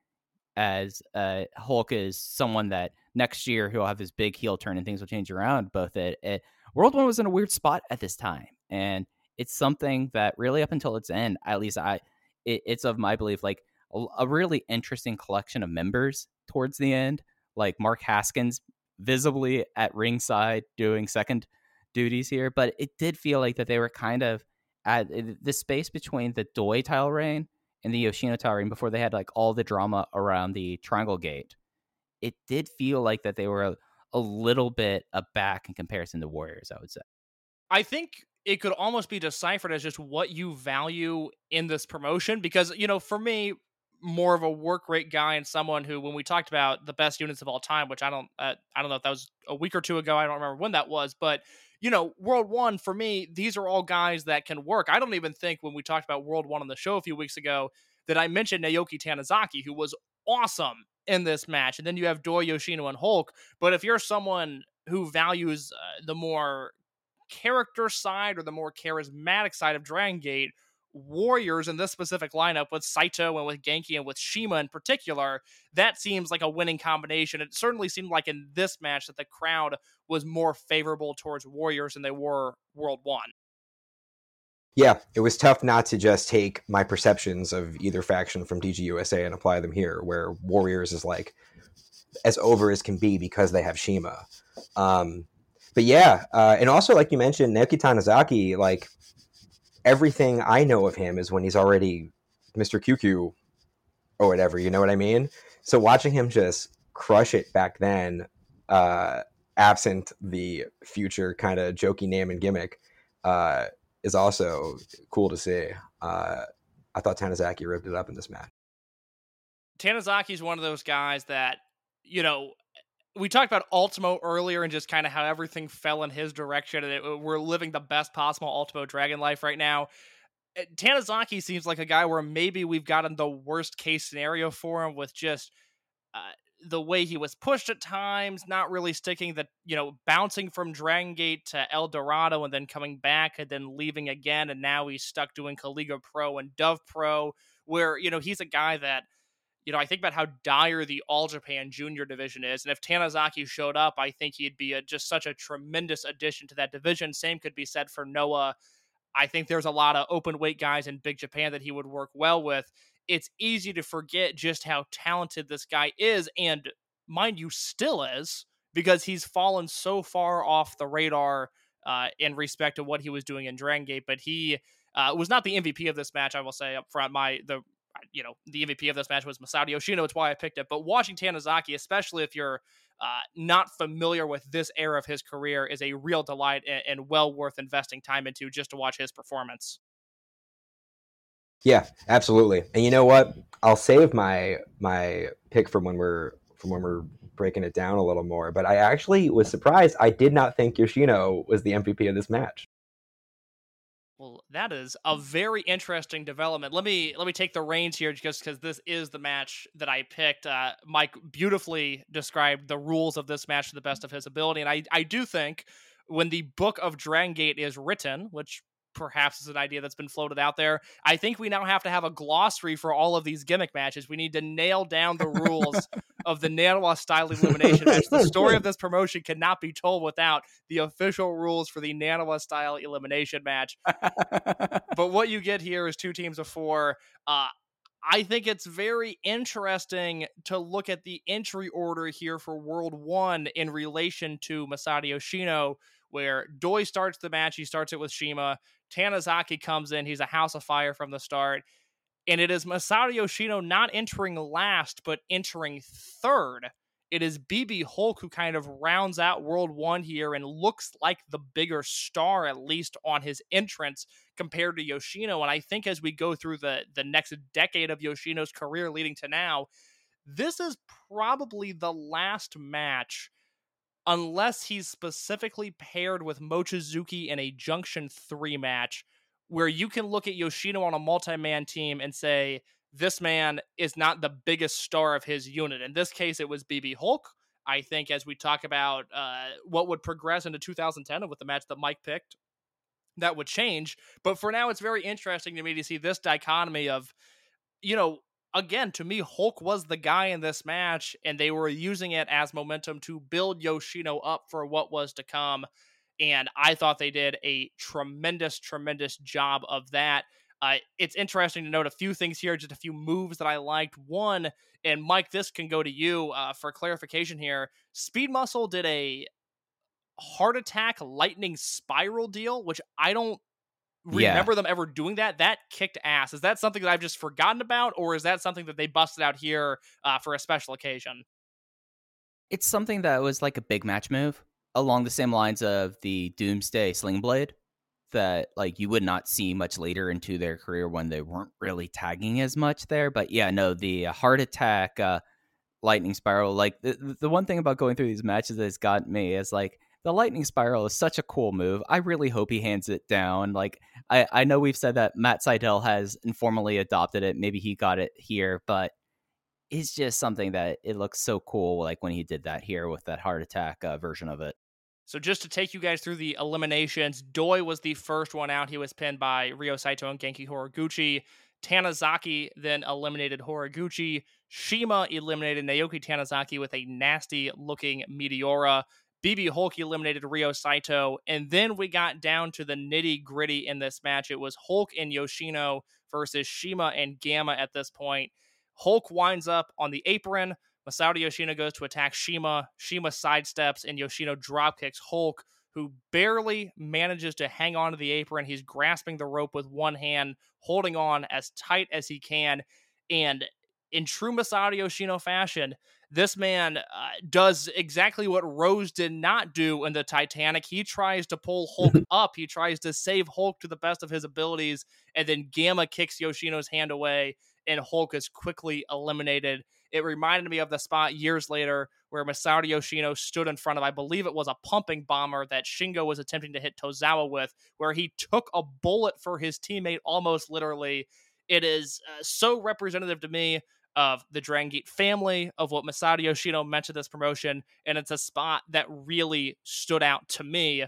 as uh, Hulk is someone that next year he'll have his big heel turn and things will change around. Both at World One was in a weird spot at this time, and it's something that really up until its end, at least I, it, it's of my belief like a, a really interesting collection of members towards the end, like Mark Haskins visibly at ringside doing second duties here, but it did feel like that they were kind of at eh, the space between the Doi title reign and the Yoshino title reign before they had like all the drama around the Triangle Gate. It did feel like that they were a, a little bit aback in comparison to Warriors, I would say. I think it could almost be deciphered as just what you value in this promotion because you know for me more of a work rate guy and someone who when we talked about the best units of all time which i don't uh, i don't know if that was a week or two ago i don't remember when that was but you know world one for me these are all guys that can work. I don't even think when we talked about world one on the show a few weeks ago that i mentioned naoki tanizaki who was awesome in this match and then you have doi yoshino and hulk but if you're someone who values uh, the more character side or the more charismatic side of Dragon Gate, Warriors in this specific lineup with Saito and with Genki and with Shima in particular, that seems like a winning combination. It certainly seemed like in this match that the crowd was more favorable towards Warriors than they were World One. Yeah, it was tough not to just take my perceptions of either faction from DGUSA and apply them here, where Warriors is like as over as can be because they have Shima. Um, but yeah, uh, and also like you mentioned, Naoki Tanizaki, like everything I know of him is when he's already Mr. QQ or whatever. You know what I mean? So watching him just crush it back then, uh, absent the future kind of jokey name and gimmick, uh, is also cool to see. Uh, I thought Tanizaki ripped it up in this match. Tanizaki is one of those guys that, you know, we talked about Ultimo earlier and just kind of how everything fell in his direction, and it, we're living the best possible Ultimo Dragon life right now. Uh, Tanizaki seems like a guy where maybe we've gotten the worst case scenario for him with just uh, the way he was pushed at times, not really sticking the, you know, bouncing from Dragon Gate to El Dorado and then coming back and then leaving again. And now he's stuck doing Kaliga Pro and Dove Pro, where, you know, he's a guy that you know, I think about how dire the All Japan Junior division is, and if Tanizaki showed up, I think he'd be a, just such a tremendous addition to that division. Same could be said for Noah. I think there's a lot of open weight guys in Big Japan that he would work well with. It's easy to forget just how talented this guy is, and mind you, still is because he's fallen so far off the radar uh, in respect to what he was doing in Dragon Gate. But he uh, was not the MVP of this match. I will say up front, my the you know, the MVP of this match was Masato Yoshino. It's why I picked it. But watching Tanizaki, especially if you're uh, not familiar with this era of his career, is a real delight and, and well worth investing time into just to watch his performance. Yeah, absolutely. And you know what? I'll save my my pick from when we're from when we're breaking it down a little more. But I actually was surprised. I did not think Yoshino was the MVP of this match. Well, that is a very interesting development. Let me let me take the reins here, just because this is the match that I picked. Uh, Mike beautifully described the rules of this match to the best of his ability, and I I do think when the book of Dragon Gate is written, which perhaps is an idea that's been floated out there. I think we now have to have a glossary for all of these gimmick matches. We need to nail down the rules of the Naniwa style elimination match. The story of this promotion cannot be told without the official rules for the Naniwa style elimination match. but what you get here is two teams of four. Uh, I think it's very interesting to look at the entry order here for World One in relation to Masato Yoshino, where Doi starts the match. He starts it with Shima. Tanizaki comes in. He's a house of fire from the start. And it is Masato Yoshino not entering last, but entering third. It is BB Hulk who kind of rounds out World One here and looks like the bigger star, at least on his entrance, compared to Yoshino. And I think as we go through the, the next decade of Yoshino's career leading to now, this is probably the last match unless he's specifically paired with Mochizuki in a Junction 3 match where you can look at Yoshino on a multi-man team and say this man is not the biggest star of his unit. In this case, it was BB Hulk. I think as we talk about uh, what would progress into 2010 and with the match that Mike picked, that would change. But for now, it's very interesting to me to see this dichotomy of, you know, again, to me, Hulk was the guy in this match, and they were using it as momentum to build Yoshino up for what was to come. And I thought they did a tremendous, tremendous job of that. Uh, it's interesting to note a few things here, just a few moves that I liked. One, and Mike, this can go to you uh, for clarification here. Speed Muscle did a heart attack lightning spiral deal, which I don't Yeah. remember them ever doing that. That kicked ass. Is that something that I've just forgotten about, or is that something that they busted out here uh, for a special occasion? It's something that was like a big match move along the same lines of the Doomsday Sling Blade that like you would not see much later into their career when they weren't really tagging as much there. But yeah, no, the uh, heart attack, uh, lightning spiral. Like the the one thing about going through these matches that's got me is like the lightning spiral is such a cool move. I really hope he hands it down. Like I I know we've said that Matt Sydal has informally adopted it. Maybe he got it here, but it's just something that it looks so cool. Like when he did that here with that heart attack uh, version of it. So just to take you guys through the eliminations, Doi was the first one out. He was pinned by Ryo Saito and Genki Horiguchi. Tanizaki then eliminated Horiguchi. Shima eliminated Naoki Tanizaki with a nasty looking Meteora. BB Hulk eliminated Ryo Saito. And then we got down to the nitty gritty in this match. It was Hulk and Yoshino versus Shima and Gamma at this point. Hulk winds up on the apron. Masato Yoshino goes to attack Shima. Shima sidesteps and Yoshino dropkicks Hulk, who barely manages to hang on to the apron. He's grasping the rope with one hand, holding on as tight as he can. And in true Masato Yoshino fashion, this man uh, does exactly what Rose did not do in the Titanic. He tries to pull Hulk up. He tries to save Hulk to the best of his abilities, and then Gamma kicks Yoshino's hand away, and Hulk is quickly eliminated. It reminded me of the spot years later where Masato Yoshino stood in front of, I believe it was a pumping bomber that Shingo was attempting to hit Tozawa with, where he took a bullet for his teammate almost literally. It is uh, so representative to me of the Dragon Gate family, of what Masato Yoshino meant to this promotion, and it's a spot that really stood out to me.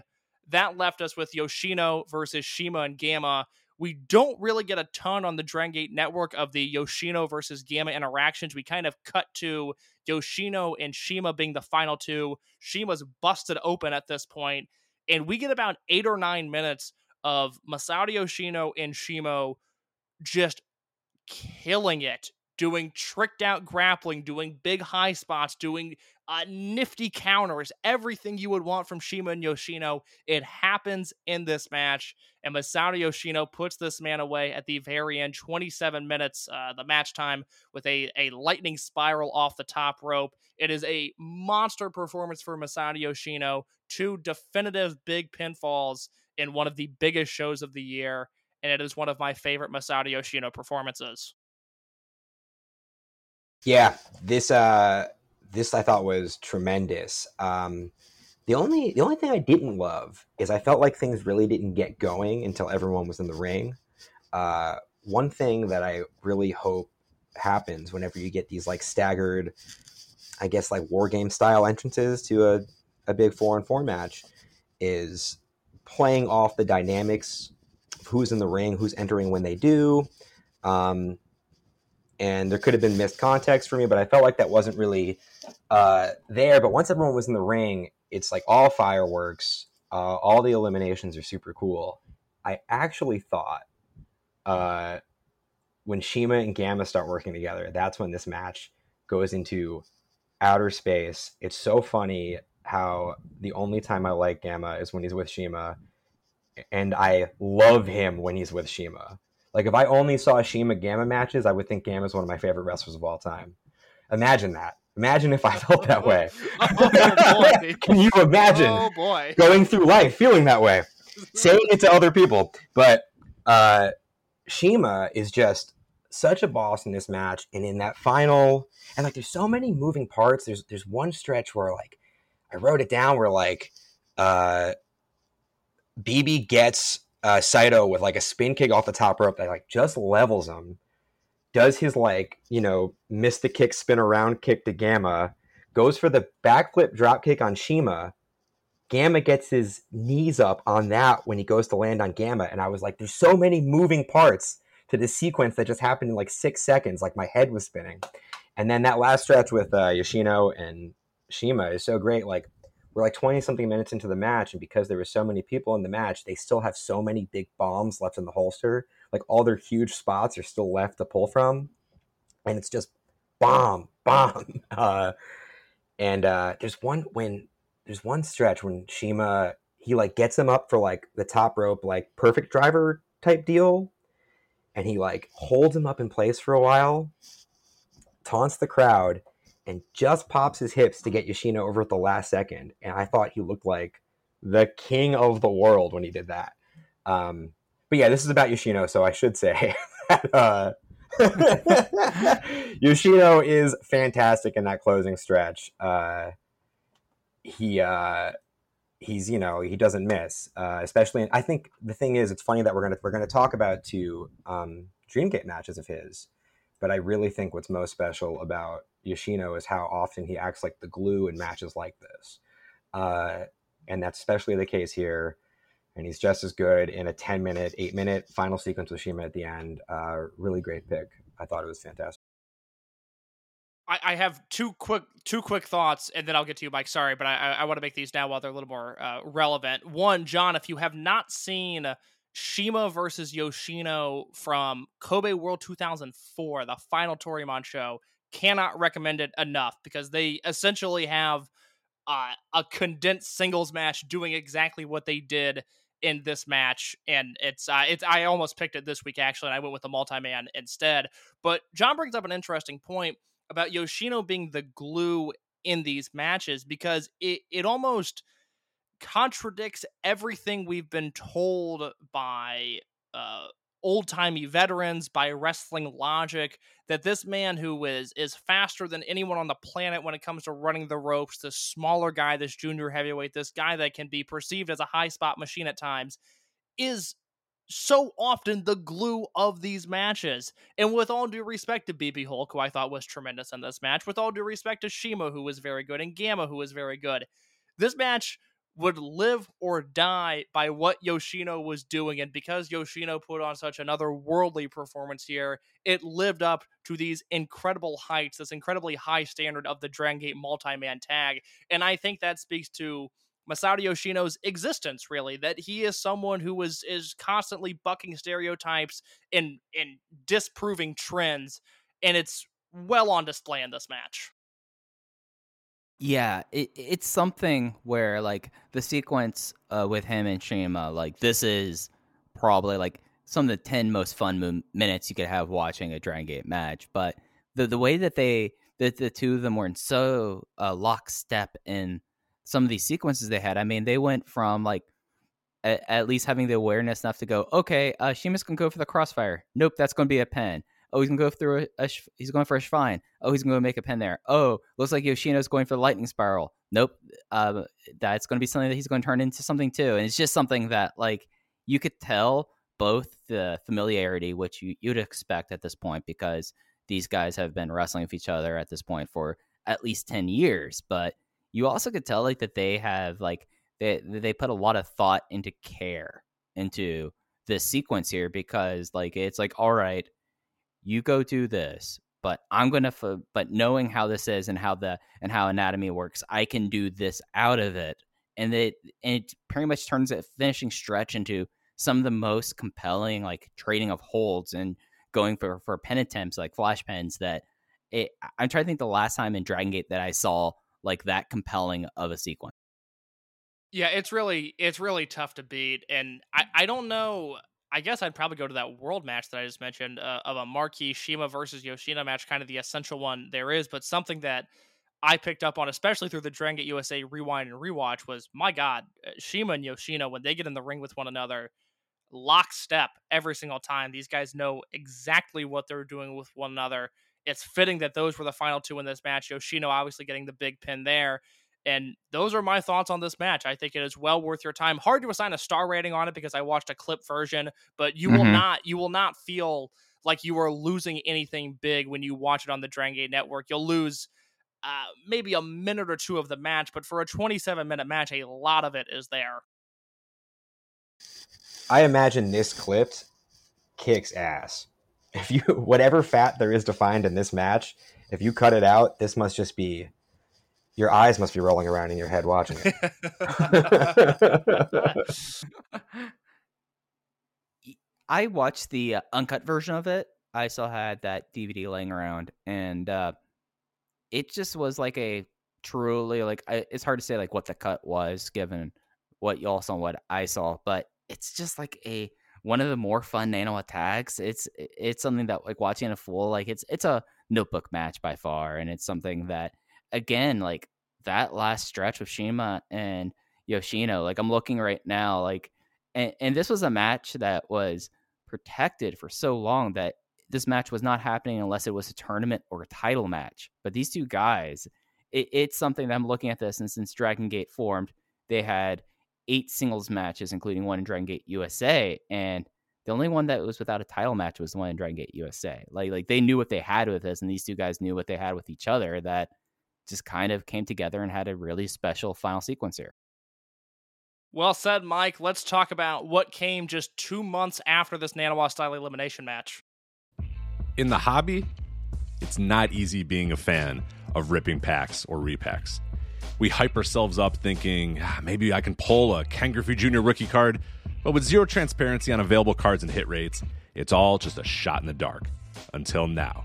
That left us with Yoshino versus Shima and Gamma. We don't really get a ton on the Drangate network of the Yoshino versus Gamma interactions. We kind of cut to Yoshino and Shima being the final two. Shima's busted open at this point, and we get about eight or nine minutes of Masato Yoshino and Shima just killing it, doing tricked out grappling, doing big high spots, doing uh, nifty counters, everything you would want from Shima and Yoshino. It happens in this match, and Masato Yoshino puts this man away at the very end, 27 minutes, uh, the match time, with a, a lightning spiral off the top rope. It is a monster performance for Masato Yoshino, two definitive big pinfalls in one of the biggest shows of the year, and it is one of my favorite Masato Yoshino performances. Yeah, this uh this I thought was tremendous. Um the only the only thing I didn't love is I felt like things really didn't get going until everyone was in the ring. Uh one thing that I really hope happens whenever you get these like staggered I guess like war game style entrances to a, a big four and four match is playing off the dynamics of who's in the ring, who's entering when they do. Um, and there could have been missed context for me, but I felt like that wasn't really uh, there. But once everyone was in the ring, it's like all fireworks, uh, all the eliminations are super cool. I actually thought uh, when Shima and Gamma start working together, that's when this match goes into outer space. It's so funny how the only time I like Gamma is when he's with Shima, and I love him when he's with Shima. Like if I only saw Shima Gamma matches, I would think Gamma is one of my favorite wrestlers of all time. Imagine that. Imagine if I felt that way. oh boy. Can you imagine Oh boy. going through life feeling that way? Saying it to other people. But uh Shima is just such a boss in this match and in that final and like there's so many moving parts. There's there's one stretch where like I wrote it down where like uh BB gets uh Saito with like a spin kick off the top rope that like just levels him. Does his like, you know, miss the kick, spin around kick to Gamma, goes for the backflip drop kick on Shima. Gamma gets his knees up on that when he goes to land on Gamma. And I was like, there's so many moving parts to this sequence that just happened in like six seconds. Like my head was spinning. And then that last stretch with uh, Yoshino and Shima is so great. Like we're like 20 something minutes into the match. And because there were so many people in the match, they still have so many big bombs left in the holster. Like all their huge spots are still left to pull from. And it's just bomb, bomb. Uh, and uh, there's one when there's one stretch when Shima he like gets him up for like the top rope like perfect driver type deal, and he like holds him up in place for a while, taunts the crowd, and just pops his hips to get Yoshino over at the last second. And I thought he looked like the king of the world when he did that. Um, but yeah, this is about Yoshino, so I should say that uh, Yoshino is fantastic in that closing stretch. Uh, he uh, he's you know he doesn't miss, uh, especially. In, I think the thing is, it's funny that we're gonna we're gonna talk about two um, Dreamgate matches of his, but I really think what's most special about Yoshino is how often he acts like the glue in matches like this, uh, and that's especially the case here. And he's just as good in a 10 minute, 8 minute final sequence with Shima at the end. Uh, really great pick. I thought it was fantastic. I, have two quick two quick thoughts, and then I'll get to you, Mike. Sorry, but I I, want to make these now while they're a little more uh, relevant. One, John, if you have not seen Shima versus Yoshino from Kobe World 2004, the final Toryumon show, cannot recommend it enough because they essentially have uh, a condensed singles match doing exactly what they did in this match and it's uh, it's I almost picked it this week actually and I went with the multi-man instead. But John brings up an interesting point about Yoshino being the glue in these matches because it it almost contradicts everything we've been told by uh old timey veterans by wrestling logic that this man who is is faster than anyone on the planet when it comes to running the ropes, this smaller guy, this junior heavyweight, this guy that can be perceived as a high spot machine at times, is so often the glue of these matches. And with all due respect to BB Hulk, who I thought was tremendous in this match, with all due respect to Shima, who was very good, and Gamma, who was very good, this match would live or die by what Yoshino was doing. And because Yoshino put on such another worldly performance here, it lived up to these incredible heights, this incredibly high standard of the Dragon Gate multi man tag. And I think that speaks to Masato Yoshino's existence, really, that he is someone who is is constantly bucking stereotypes and and disproving trends, and it's well on display in this match. Yeah, it, it's something where like the sequence uh, with him and Shima, like this is probably like some of the ten most fun mo- minutes you could have watching a Dragon Gate match. But the the way that they the, the two of them were in so uh, lockstep in some of these sequences they had. I mean, they went from like at, at least having the awareness enough to go, okay, uh, Shima's gonna go for the crossfire. Nope, that's gonna be a pen. Oh, he's gonna go through a, a he's going for a Schwein. Oh, he's gonna make a pin there. Oh, looks like Yoshino's going for the lightning spiral. Nope, uh, that's gonna be something that he's gonna turn into something too. And it's just something that like you could tell both the familiarity, which you, you'd expect at this point, because these guys have been wrestling with each other at this point for at least ten years. But you also could tell like that they have like they they put a lot of thought into care into this sequence here because like it's like all right you go do this but i'm gonna f- but knowing how this is and how the and how anatomy works i can do this out of it and it and it pretty much turns a finishing stretch into some of the most compelling like trading of holds and going for for pen attempts like flash pens that it, i'm trying to think the last time in dragon gate that i saw like that compelling of a sequence Yeah, it's really it's really tough to beat, and I I don't know. I guess I'd probably go to that world match that I just mentioned uh, of a marquee Shima versus Yoshino match, kind of the essential one there is, but something that I picked up on, especially through the Dragon Gate USA rewind and rewatch, was my God, uh, Shima and Yoshino when they get in the ring with one another, lockstep every single time. These guys know exactly what they're doing with one another. It's fitting that those were the final two in this match. Yoshino obviously getting the big pin there. And those are my thoughts on this match. I think it is well worth your time. Hard to assign a star rating on it because I watched a clip version, but you will Mhm. not you will not feel like you are losing anything big when you watch it on the Dragon Gate Network. You'll lose uh, maybe a minute or two of the match, but for a 27 minute match, a lot of it is there. I imagine this clipped kicks ass. If you whatever fat there is to find in this match, if you cut it out, this must just be your eyes must be rolling around in your head watching it. I watched the uh, uncut version of it. I still had that DVD laying around, and uh, it just was like a truly like I, it's hard to say like what the cut was given what you all saw, what I saw, but it's just like a one of the more fun nano attacks. It's it's something that like watching a full like it's it's a notebook match by far, and it's something that again like that last stretch with Shima and Yoshino. Like I'm looking right now, like and, and this was a match that was protected for so long that this match was not happening unless it was a tournament or a title match. But these two guys, it, it's something that I'm looking at this, and since Dragon Gate formed, they had eight singles matches, including one in Dragon Gate USA, and the only one that was without a title match was the one in Dragon Gate USA. Like, like they knew what they had with this, and these two guys knew what they had with each other. That just kind of came together and had a really special final sequence here. Well said, Mike. Let's talk about what came just two months after this Naniwa style elimination match. in the hobby, it's not easy being a fan of ripping packs or repacks. We hype ourselves up thinking "Ah, maybe I can pull a Ken Griffey Jr. rookie card, but with zero transparency on available cards and hit rates, it's all just a shot in the dark. Until now.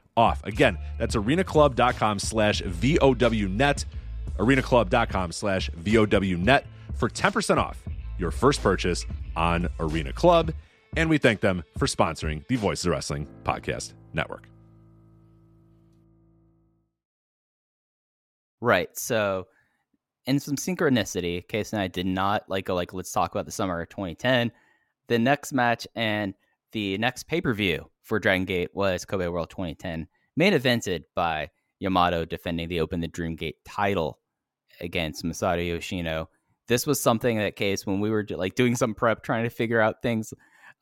off. Again, that's arenaclub.com slash VOWnet. arenaclub.com slash VOWnet for 10% off your first purchase on Arena Club. And we thank them for sponsoring the Voices of Wrestling Podcast Network. Right. So, in some synchronicity, Case and I did not like go like let's talk about the summer of 2010. The next match and the next pay per view for Dragon Gate was Kobe World 2010, main evented by Yamato defending the Open the Dream Gate title against Masato Yoshino. This was something that case when we were like doing some prep, trying to figure out things,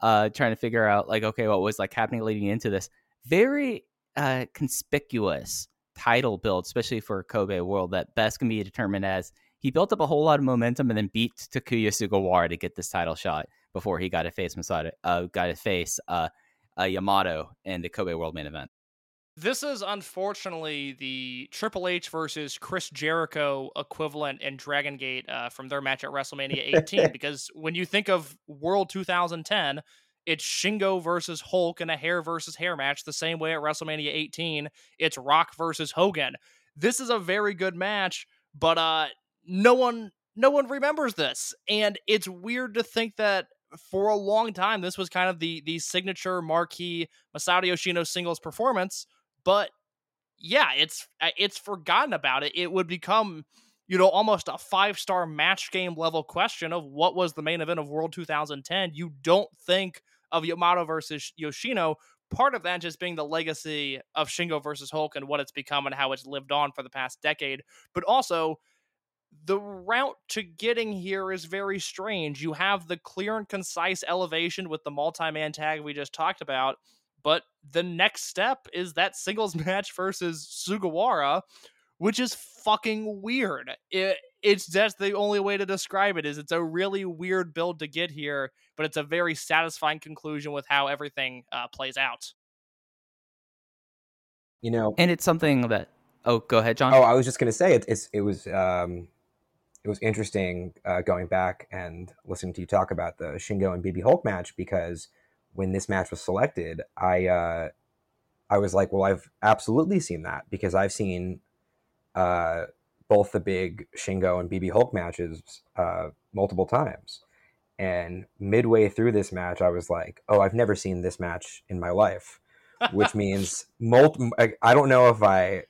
uh, trying to figure out like okay, what was like happening leading into this. Very uh, conspicuous title build, especially for Kobe World, that best can be determined as he built up a whole lot of momentum and then beat Takuya Sugawara to get this title shot before he got to face Masada, uh, got to face uh, uh, Yamato in the Kobe World main event. This is unfortunately the Triple H versus Chris Jericho equivalent in Dragon Gate uh, from their match at WrestleMania 18. because when you think of World 2010, it's Shingo versus Hulk in a hair versus hair match, the same way at WrestleMania 18, it's Rock versus Hogan. This is a very good match, but uh, no one no one remembers this, and it's weird to think that for a long time this was kind of the the signature marquee Masato Yoshino singles performance but yeah, it's it's forgotten about it. It would become, you know, almost a five star match game level question of what was the main event of World 2010. You don't think of Yamato versus Yoshino. Part of that just being the legacy of Shingo versus Hulk and what it's become and how it's lived on for the past decade, but also the route to getting here is very strange. You have the clear and concise elevation with the multi man tag we just talked about but the next step is that singles match versus Sugawara, which is fucking weird. It, it's just the only way to describe it is it's a really weird build to get here, but it's a very satisfying conclusion with how everything uh, plays out. You know, And it's something that. Oh, go ahead, John. Oh, I was just gonna say it, it's it was um, it was interesting uh, going back and listening to you talk about the Shingo and BB Hulk match because when this match was selected, I uh, I was like, well, I've absolutely seen that because I've seen uh, both the big Shingo and BB Hulk matches uh, multiple times. And midway through this match, I was like, oh, I've never seen this match in my life, which means multi- I I don't know if I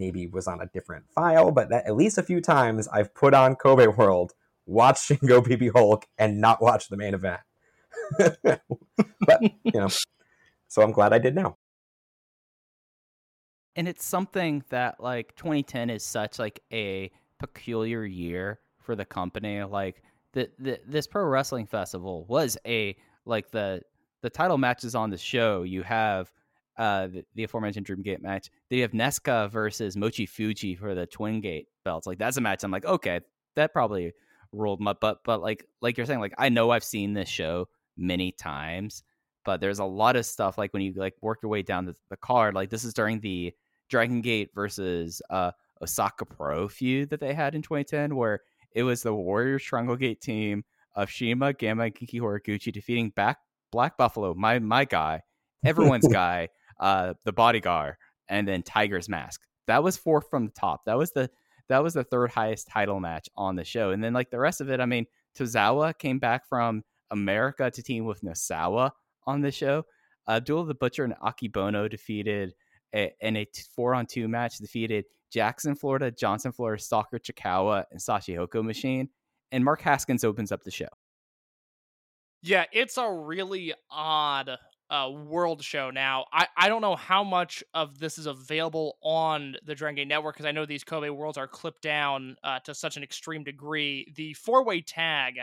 maybe was on a different file, but that, at least a few times I've put on Kobe World, watched Shingo BB Hulk, and not watched the main event. but you know, so I'm glad I did now. and it's something that like 2010 is such like a peculiar year for the company like the, the this pro wrestling festival was a like the the title matches on the show you have uh the, the aforementioned dreamgate match then you have nesca versus mochi fuji for the twin gate belts. Like that's a match i'm like okay that probably rolled my butt. But like like you're saying like i know i've seen this show many times but there's a lot of stuff like when you like work your way down the, the card like this is during the dragon gate versus uh osaka pro feud that they had in 2010 where it was the warriors triangle gate team of shima gamma and genki horiguchi defeating back black buffalo my my guy everyone's guy uh the bodyguard and then tiger's mask that was fourth from the top that was the that was the third highest title match on the show and then like the rest of it i mean tozawa came back from america to team with nasawa on the show. Abdul the Butcher and Akebono defeated a, in a four on two match, defeated Jackson, Florida, Johnson, Florida, Stalker Ichikawa, and Shachihoko Machine. And Mark Haskins opens up the show. Yeah, it's a really odd uh, world show now. I, I don't know how much of this is available on the Dragon Gate Network because I know these Kobe worlds are clipped down uh, to such an extreme degree. The four way tag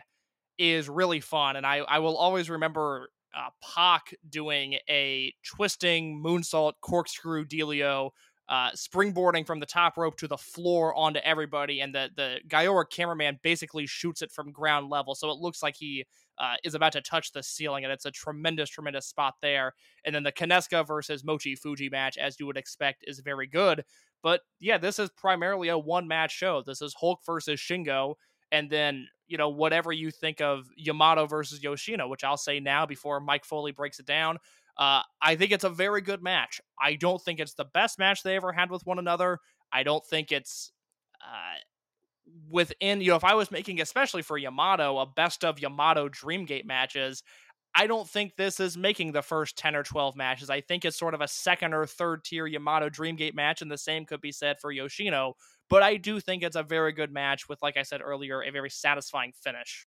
is really fun, and I, I will always remember uh, Pac doing a twisting moonsault corkscrew dealio, uh, springboarding from the top rope to the floor onto everybody, and the the Gaora cameraman basically shoots it from ground level, so it looks like he uh, is about to touch the ceiling, and it's a tremendous, tremendous spot there. And then the Kineska versus Mochi Fuji match, as you would expect, is very good. But yeah, this is primarily a one match show. This is Hulk versus Shingo, and then you know whatever you think of Yamato versus Yoshino, which I'll say now before Mike Foley breaks it down. Uh, I think it's a very good match. I don't think it's the best match they ever had with one another. I don't think it's uh, within you know if I was making especially for Yamato a best of Yamato Dreamgate matches. I don't think this is making the first 10 or 12 matches. I think it's sort of a second or third tier Yamato Dreamgate match, and the same could be said for Yoshino. But I do think it's a very good match with, like I said earlier, a very satisfying finish.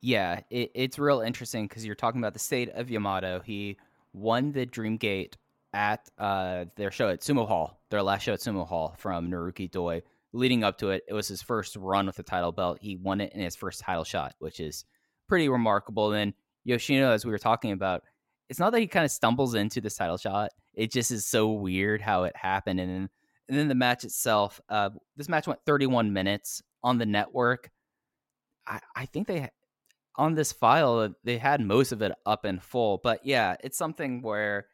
Yeah, it, it's real interesting because you're talking about the state of Yamato. He won the Dreamgate at uh, their show at Sumo Hall, their last show at Sumo Hall from Naruki Doi. Leading up to it, it was his first run with the title belt. He won it in his first title shot, which is pretty remarkable. Then Yoshino, as we were talking about, it's not that he kind of stumbles into this title shot. it just is so weird how it happened. And then, and then the match itself, uh, this match went 31 minutes on the network. I, I think they on this file uh, they had most of it up in full, but yeah, it's something where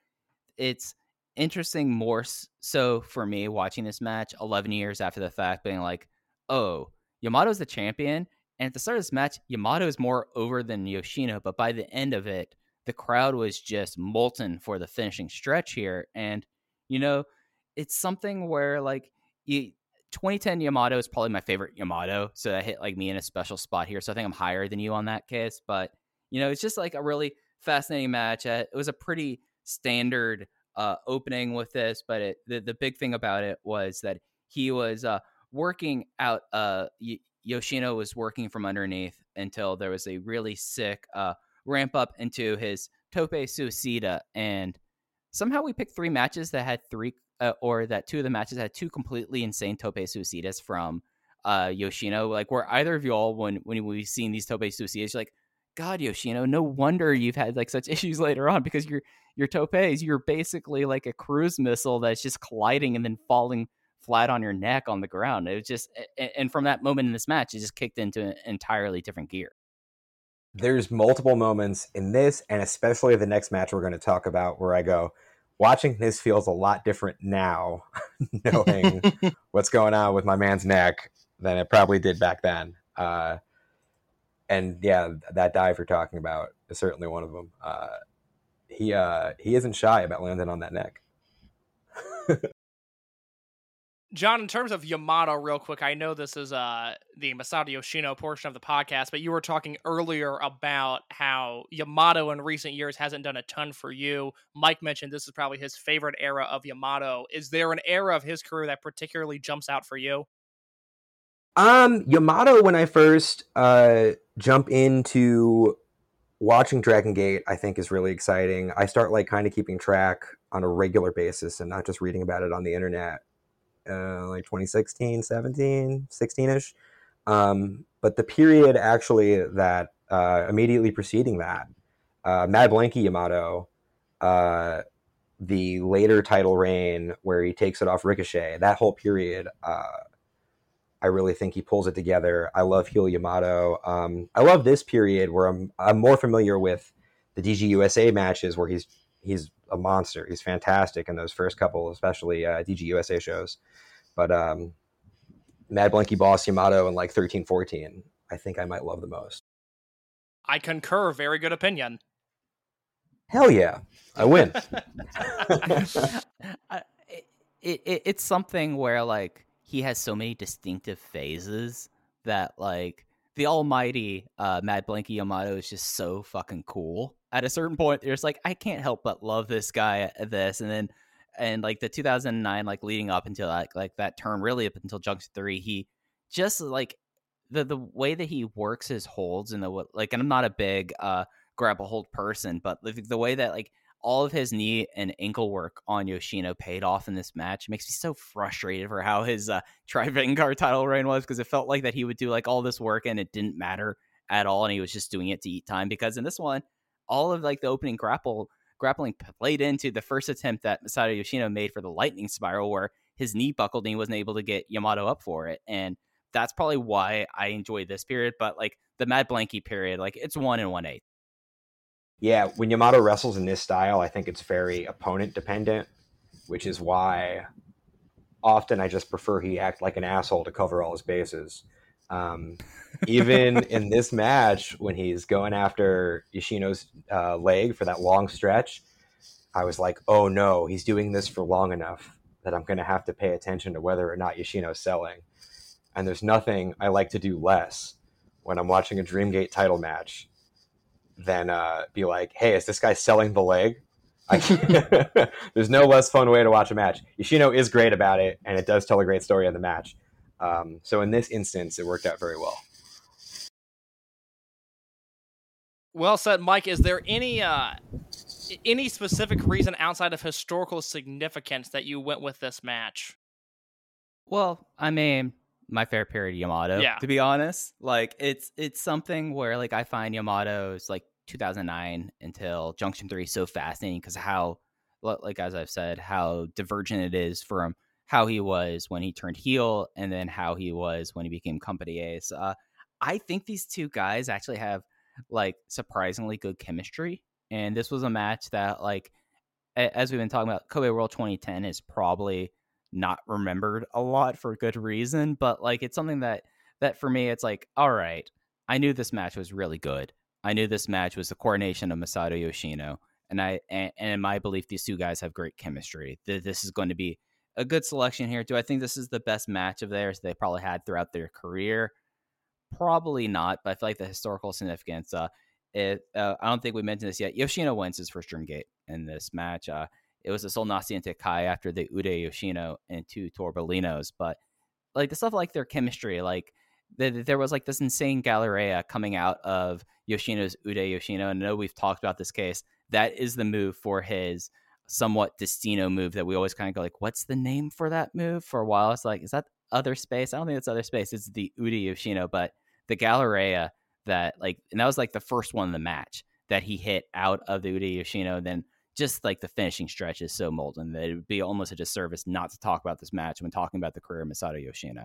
it's interesting more so for me watching this match 11 years after the fact being like oh yamato's the champion and at the start of this match yamato is more over than yoshino but by the end of it the crowd was just molten for the finishing stretch here and you know it's something where like you 2010 yamato is probably my favorite yamato so that hit like me in a special spot here so i think i'm higher than you on that case but you know it's just like a really fascinating match Uh, it was a pretty standard uh, opening with this, but it, the the big thing about it was that he was uh, working out. Uh, y- Yoshino was working from underneath until there was a really sick uh, ramp up into his tope suicida, and somehow we picked three matches that had three, uh, or that two of the matches had two completely insane tope suicidas from uh, Yoshino. Like, were either of y'all when when we've seen these tope suicidas, you're like, God, Yoshino, no wonder you've had like such issues later on because you're your topes, you're basically like a cruise missile that's just colliding and then falling flat on your neck on the ground. It was just, and from that moment in this match, it just kicked into an entirely different gear. there's multiple moments in this and especially the next match we're going to talk about where I go, watching this feels a lot different now, knowing what's going on with my man's neck than it probably did back then. Uh, and yeah, that dive you're talking about is certainly one of them. Uh, he uh, he isn't shy about landing on that neck. John, in terms of Yamato, real quick, I know this is uh the Masato Yoshino portion of the podcast, but you were talking earlier about how Yamato in recent years hasn't done a ton for you. Mike mentioned this is probably his favorite era of Yamato. Is there an era of his career that particularly jumps out for you? Um, Yamato, when I first uh, jump into watching Dragon Gate, I think is really exciting. I start like kind of keeping track on a regular basis and not just reading about it on the internet. Uh, like 2016, 17, 16 ish. Um, but the period actually that uh, immediately preceding that, uh, Mad Blankey Yamato, uh, the later title reign where he takes it off Ricochet, that whole period, uh, I really think he pulls it together. I love heel Yamato. Um, I love this period where I'm I'm more familiar with the DG USA matches where he's he's a monster. He's fantastic in those first couple, especially uh, DG USA shows. But um, Mad Blankey Boss Yamato in like 13, 14, I think I might love the most. I concur. Very good opinion. Hell yeah, I win. I- it, it, it's something where like he has so many distinctive phases that like the almighty uh, Mad Blankey Yamato is just so fucking cool. At a certain point, there's like I can't help but love this guy at this, and then and like the 2009 like leading up until like like that term really up until Junction Three, he just like the the way that he works his holds and the like, and I'm not a big uh a hold person, but the, the way that like all of his knee and ankle work on Yoshino paid off in this match makes me so frustrated for how his uh, Tri Vanguard title reign was because it felt like that he would do like all this work and it didn't matter at all, and he was just doing it to eat time. Because in this one, all of like the opening grapple grappling played into the first attempt that Masato Yoshino made for the lightning spiral, where his knee buckled and he wasn't able to get Yamato up for it, and that's probably why I enjoy this period. But like the Mad Blankey period, like it's one and one eighth. Yeah, when Yamato wrestles in this style, I think it's very opponent dependent, which is why often I just prefer he act like an asshole to cover all his bases. Um, even in this match, when he's going after Yoshino's uh, leg for that long stretch, I was like, oh no, he's doing this for long enough that I'm going to have to pay attention to whether or not Yoshino's selling. And there's nothing I like to do less when I'm watching a Dreamgate title match than uh, be like, hey, is this guy selling the leg? There's no less fun way to watch a match. Yoshino is great about it, and it does tell a great story in the match. Um, so in this instance, it worked out very well. Well said, Mike. Is there any uh any specific reason outside of historical significance that you went with this match? Well, I mean, my fair period Yamato. Yeah. To be honest, like it's it's something where like I find Yamato's like 2009 until Junction Three so fascinating because how like as I've said, how divergent it is from how he was when he turned heel, and then how he was when he became company ace. Uh, I think these two guys actually have like surprisingly good chemistry, and this was a match that like a- as we've been talking about, Kobe World 2010 is probably not remembered a lot for good reason, but like it's something that that for me it's like, all right, I knew this match was really good. I knew this match was the coordination of Masato Yoshino, and I and, and in my belief, these two guys have great chemistry. Th- This is going to be a good selection here. Do I think this is the best match of theirs they probably had throughout their career? Probably not, but I feel like the historical significance. Uh, it, uh, I don't think we mentioned this yet. Yoshino wins his first Dreamgate in this match. Uh, it was a Sol Naciente Kai after the Ude Yoshino and two Torbellinos, but like the stuff like their chemistry, like the, there was like this insane Galleria coming out of Yoshino's Ude Yoshino. And I know we've talked about this case. That is the move for his somewhat Destino move that we always kind of go like, what's the name for that move? For a while, it's like, is that other space? I don't think it's other space. It's the Ude Yoshino, but the Galleria that like, and that was like the first one in the match that he hit out of the Ude Yoshino. Then just like the finishing stretch is so molten that it would be almost a disservice not to talk about this match when talking about the career of Masato Yoshino.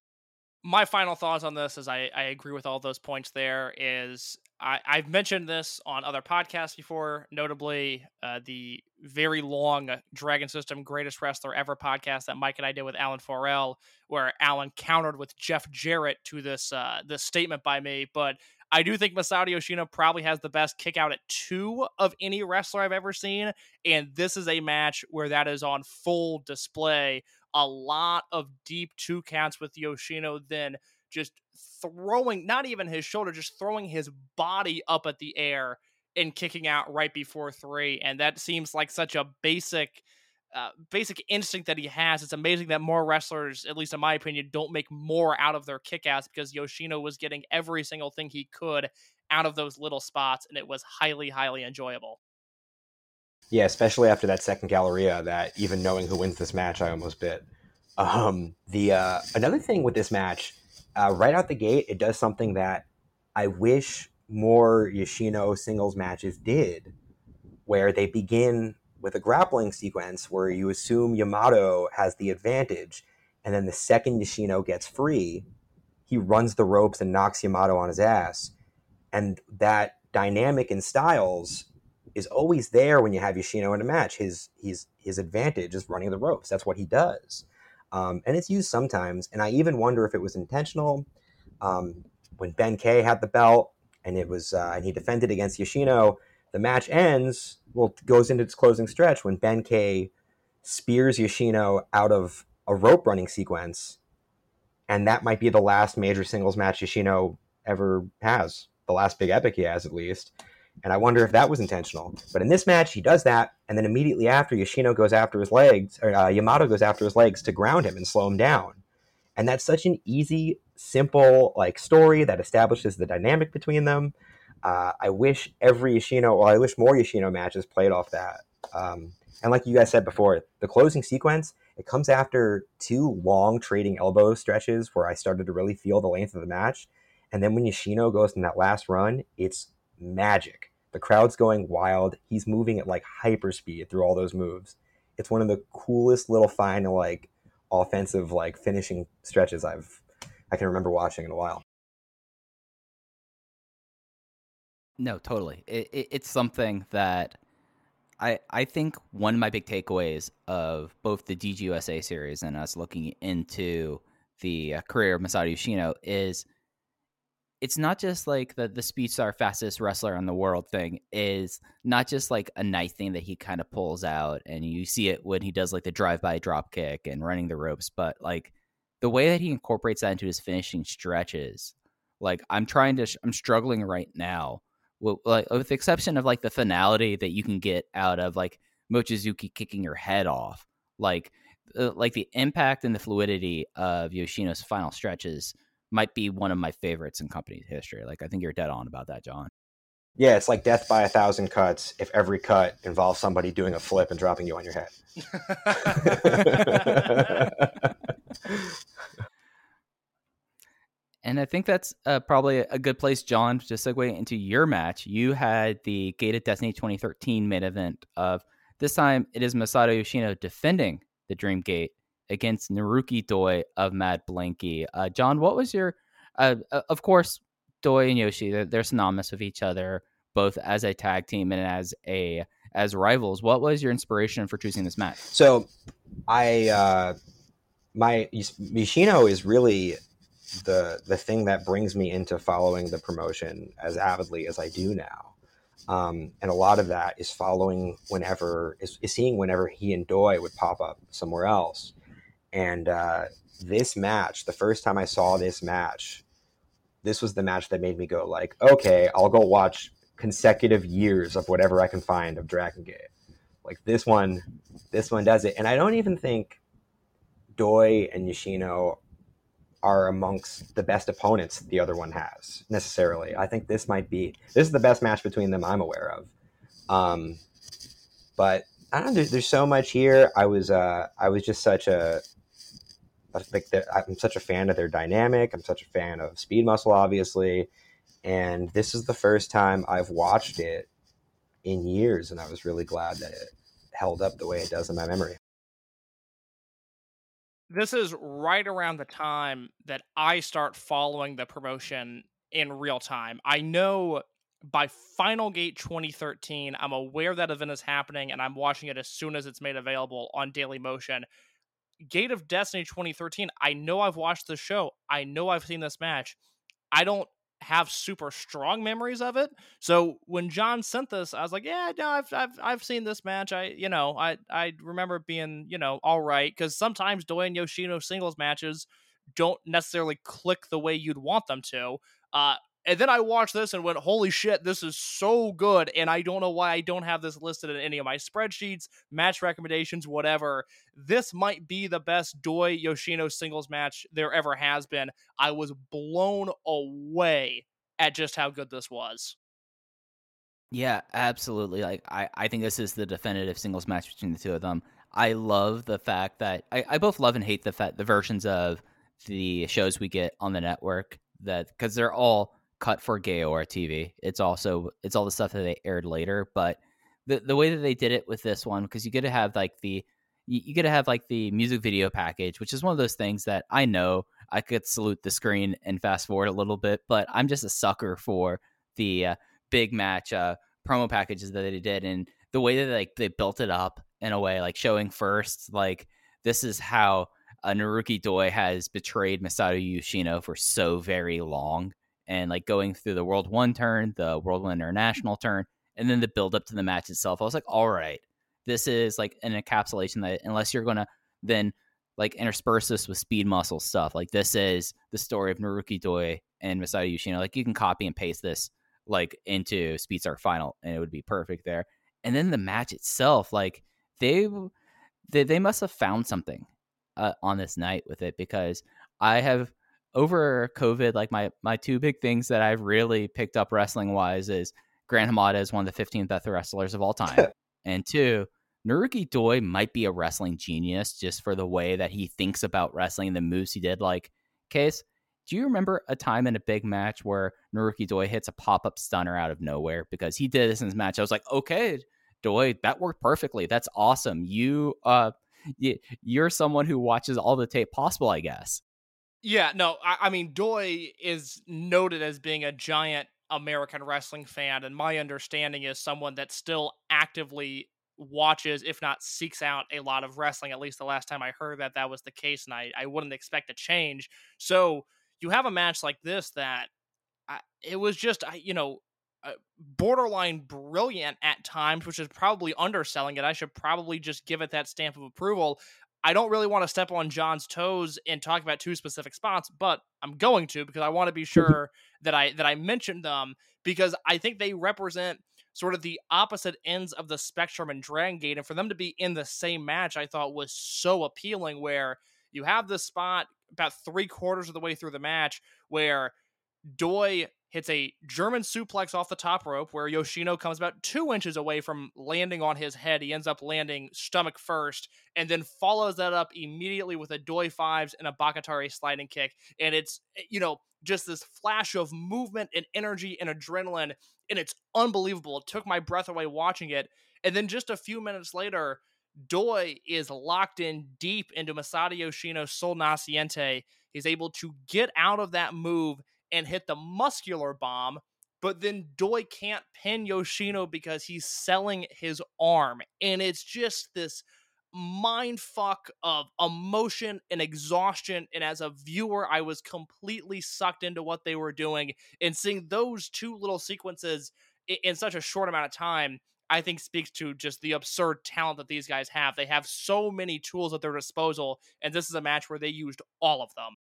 My final thoughts on this is I, I agree with all those points there is I, I've mentioned this on other podcasts before, notably uh, the very long Dragon System Greatest Wrestler Ever podcast that Mike and I did with Alan Forel, where Alan countered with Jeff Jarrett to this uh, this statement by me. But I do think Masato Yoshino probably has the best kick out at two of any wrestler I've ever seen. And this is a match where that is on full display a lot of deep two counts with Yoshino, then just throwing not even his shoulder, just throwing his body up at the air and kicking out right before three. And that seems like such a basic. Uh, basic instinct that he has. It's amazing that more wrestlers, at least in my opinion, don't make more out of their kickouts because Yoshino was getting every single thing he could out of those little spots, and it was highly, highly enjoyable. Yeah, especially after that second Galleria, that even knowing who wins this match, I almost bit. Um, the uh, another thing with this match, uh, right out the gate, it does something that I wish more Yoshino singles matches did, where they begin with a grappling sequence where you assume Yamato has the advantage, and then the second Yoshino gets free, he runs the ropes and knocks Yamato on his ass, and that dynamic in styles is always there when you have Yoshino in a match. His his his advantage is running the ropes. That's what he does, um, and it's used sometimes. And I even wonder if it was intentional. Um, when Ben K had the belt and it was uh, and he defended against Yoshino, the match ends. Well, goes into its closing stretch when Ben K spears Yoshino out of a rope running sequence, and that might be the last major singles match Yoshino ever has. The last big epic he has, at least. And I wonder if that was intentional. But in this match, he does that, and then immediately after, Yoshino goes after his legs, or uh, Yamato goes after his legs to ground him and slow him down. And that's such an easy, simple like story that establishes the dynamic between them. Uh, I wish every Yoshino, well, I wish more Yoshino matches played off that. Um, and like you guys said before, the closing sequence it comes after two long trading elbow stretches where I started to really feel the length of the match. And then when Yoshino goes in that last run, it's magic. The crowd's going wild. He's moving at like hyper speed through all those moves. It's one of the coolest little final like offensive like finishing stretches I've I can remember watching in a while. No, totally. It, it, it's something that I I think one of my big takeaways of both the DGUSA series and us looking into the uh, career of Masato Yoshino is it's not just like the the speed star fastest wrestler in the world thing is not just like a nice thing that he kind of pulls out and you see it when he does like the drive by drop kick and running the ropes but like the way that he incorporates that into his finishing stretches like i'm trying to i'm struggling right now with, like, with the exception of like the finality that you can get out of like mochizuki kicking your head off like uh, like the impact and the fluidity of yoshino's final stretches might be one of my favorites in company history. Like I think you're dead on about that, John. Yeah, it's like death by a thousand cuts if every cut involves somebody doing a flip and dropping you on your head. And I think that's uh, probably a good place, John, to segue into your match. You had the Gate of Destiny 2013 main event of This time it is Masato Yoshino defending the Dream Gate against Naruki Doi of Mad Blankey. Uh, John, what was your? Uh, of course, Doi and Yoshi they're, they're synonymous with each other, both as a tag team and as a as rivals. What was your inspiration for choosing this match? So, I uh, my Yoshino is really the the thing that brings me into following the promotion as avidly as I do now. Um, and a lot of that is following whenever is, is seeing whenever he and Doi would pop up somewhere else. And uh, this match, the first time I saw this match, this was the match that made me go like, okay, I'll go watch consecutive years of whatever I can find of Dragon Gate. Like this one, this one does it. And I don't even think Doi and Yoshino are amongst the best opponents the other one has necessarily. I think this might be this is the best match between them I'm aware of. Um, but I don't know. There's, there's so much here. I was uh, I was just such a like I'm such a fan of their dynamic. I'm such a fan of Speed Muscle, obviously, and this is the first time I've watched it in years, and I was really glad that it held up the way it does in my memory this is right around the time that I start following the promotion in real time. I know by Final Gate 2013, I'm aware that event is happening and I'm watching it as soon as it's made available on Daily Motion. Gate of Destiny 2013, I know I've watched the show. I know I've seen this match. I don't have super strong memories of it. So when John sent this, I was like, yeah, no, I've I've I've seen this match. I you know I I remember being you know all right because sometimes Doi and Yoshino singles matches don't necessarily click the way you'd want them to. Uh, and then I watched this and went, holy shit, this is so good. And I don't know why I don't have this listed in any of my spreadsheets, match recommendations, whatever. This might be the best Doi Yoshino singles match there ever has been. I was blown away at just how good this was. Yeah, absolutely. Like I, I think this is the definitive singles match between the two of them. I love the fact that I, I both love and hate the fact the versions of the shows we get on the network that because they're all cut for Gaora TV. It's also it's all the stuff that they aired later, but the the way that they did it with this one because you get to have like the you, you get to have like the music video package, which is one of those things that I know I could salute the screen and fast forward a little bit, but I'm just a sucker for the uh, big match uh, promo packages that they did and the way that like they built it up in a way like showing first like this is how uh, Naruki Doi has betrayed Masato Yoshino for so very long and like going through the World One turn, the World One International turn, and then the build up to the match itself. I was like, all right, this is like an encapsulation that unless you're gonna then like intersperse this with speed muscle stuff, like this is the story of Naruki Doi and Masato Yoshino. Like you can copy and paste this like into Speedstar Final, and it would be perfect there. And then the match itself, like they they, they must have found something uh, on this night with it because I have over COVID, like my my two big things that I've really picked up wrestling wise is Gran Hamada is one of the 15th best wrestlers of all time, and two, Naruki Doi might be a wrestling genius just for the way that he thinks about wrestling and the moves he did. Like, case, do you remember a time in a big match where Naruki Doi hits a pop up stunner out of nowhere because he did this in his match? I was like, okay, Doi, that worked perfectly. That's awesome. You uh, you're someone who watches all the tape possible, I guess. Yeah, no, I, I mean, Doi is noted as being a giant American wrestling fan, and my understanding is someone that still actively watches, if not seeks out a lot of wrestling. At least the last time I heard that that was the case, and I, I wouldn't expect a change. So you have a match like this that I, it was just, you know, uh, borderline brilliant at times, which is probably underselling it. I should probably just give it that stamp of approval. I don't really want to step on John's toes and talk about two specific spots, but I'm going to because I want to be mm-hmm. sure that I that I mention them because I think they represent sort of the opposite ends of the spectrum in Dragon Gate, and for them to be in the same match, I thought was so appealing. Where you have this spot about three quarters of the way through the match where Doi hits a German suplex off the top rope where Yoshino comes about two inches away from landing on his head. He ends up landing stomach first and then follows that up immediately with a Doi Fives and a Bakatare sliding kick. And it's, eh, you know, just this flash of movement and energy and adrenaline. And it's unbelievable. It took my breath away watching it. And then just a few minutes later, Doi is locked in deep into Masato Yoshino's Sol Naciente. He's able to get out of that move and hit the muscular bomb, but then Doi can't pin Yoshino because he's selling his arm. And it's just this mind fuck of emotion and exhaustion. And as a viewer, I was completely sucked into what they were doing. And seeing those two little sequences i- in such a short amount of time, I think speaks to just the absurd talent that these guys have. They have so many tools at their disposal, and this is a match where they used all of them.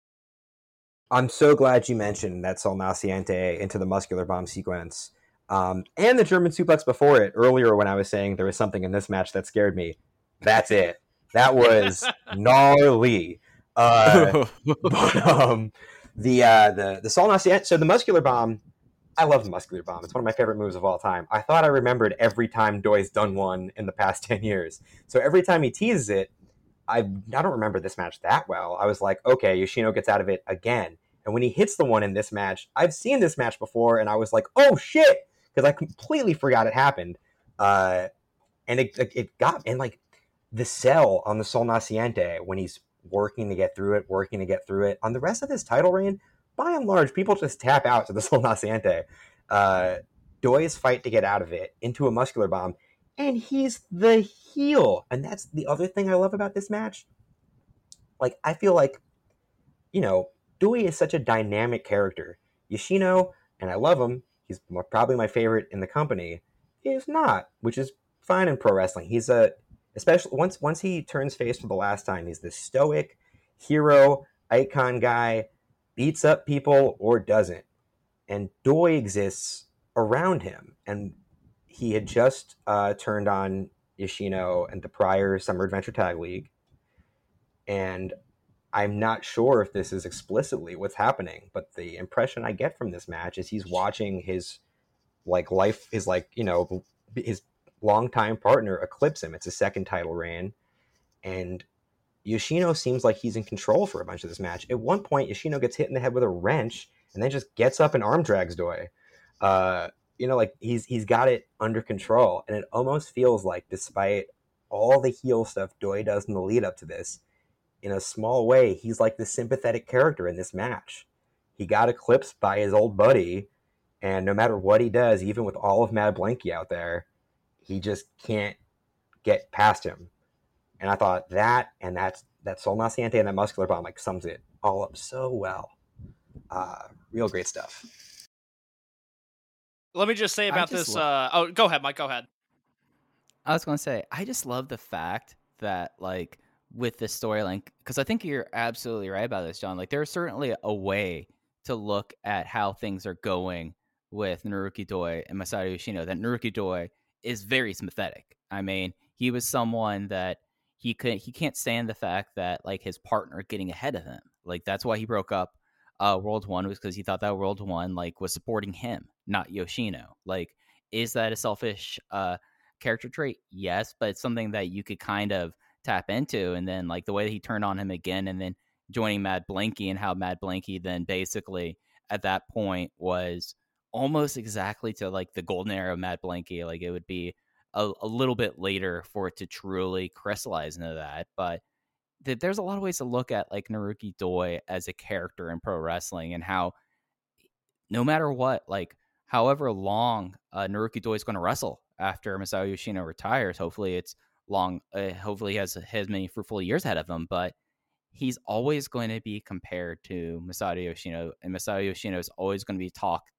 I'm so glad you mentioned that Sol Naciente into the muscular bomb sequence. Um, and the German suplex before it earlier when I was saying there was something in this match that scared me. That's it. That was gnarly. Uh, but um, the uh, the the Sol Naciente. So the muscular bomb. I love the muscular bomb. It's one of my favorite moves of all time. I thought I remembered every time Doi's done one in the past ten years. So every time he teases it, I I don't remember this match that well. I was like, okay, Yoshino gets out of it again. And when he hits the one in this match, I've seen this match before, and I was like, oh shit, because I completely forgot it happened. Uh, and it, it got and like the cell on the Sol Naciente when he's working to get through it, working to get through it. On the rest of this title reign, by and large, people just tap out to the Sol Naciente. Uh, Doi's fight to get out of it into a muscular bomb, and he's the heel. And that's the other thing I love about this match. Like, I feel like, you know, Doi is such a dynamic character. Yoshino, and I love him, he's probably my favorite in the company, is not, which is fine in pro wrestling. He's a, especially once once he turns face for the last time, he's this stoic hero, icon guy, beats up people or doesn't. And Doi exists around him. And he had just uh, turned on Yoshino and the prior Summer Adventure Tag League. And I'm not sure if this is explicitly what's happening, but the impression I get from this match is he's watching his like life, his like, you know, his longtime partner eclipse him. It's a second title reign. And Yoshino seems like he's in control for a bunch of this match. At one point, Yoshino gets hit in the head with a wrench and then just gets up and arm drags Doi. Uh, you know, like he's he's got it under control, and it almost feels like, despite all the heel stuff Doi does in the lead up to this, in a small way, he's like the sympathetic character in this match. He got eclipsed by his old buddy, and no matter what he does, even with all of Mad Blankey out there, he just can't get past him. And I thought that and that's that Sol Naciente and that muscular bomb like sums it all up so well. Uh, real great stuff. Let me just say about just this. uh, oh, go ahead, Mike. Go ahead. I was going to say, I just love the fact that, like, with this storyline, because I think you're absolutely right about this, John. Like, there's certainly a way to look at how things are going with Naruki Doi and Masato Yoshino. That Naruki Doi is very sympathetic. I mean, he was someone that he could he can't stand the fact that like his partner getting ahead of him. Like that's why he broke up uh World One was because he thought that World One like was supporting him, not Yoshino. Like, is that a selfish uh character trait? Yes, but it's something that you could kind of tap into. And then like the way that he turned on him again and then joining Mad Blankey and how Mad Blankey then basically at that point was almost exactly to like the golden era of Mad Blankey. Like it would be a, a little bit later for it to truly crystallize into that. But th- there's a lot of ways to look at like Naruki Doi as a character in pro wrestling and how no matter what, like however long uh, Naruki Doi is going to wrestle after Masato Yoshino retires, hopefully it's long. Uh, hopefully he has has many fruitful years ahead of him, but he's always going to be compared to Masato Yoshino, and Masato Yoshino is always going to be talked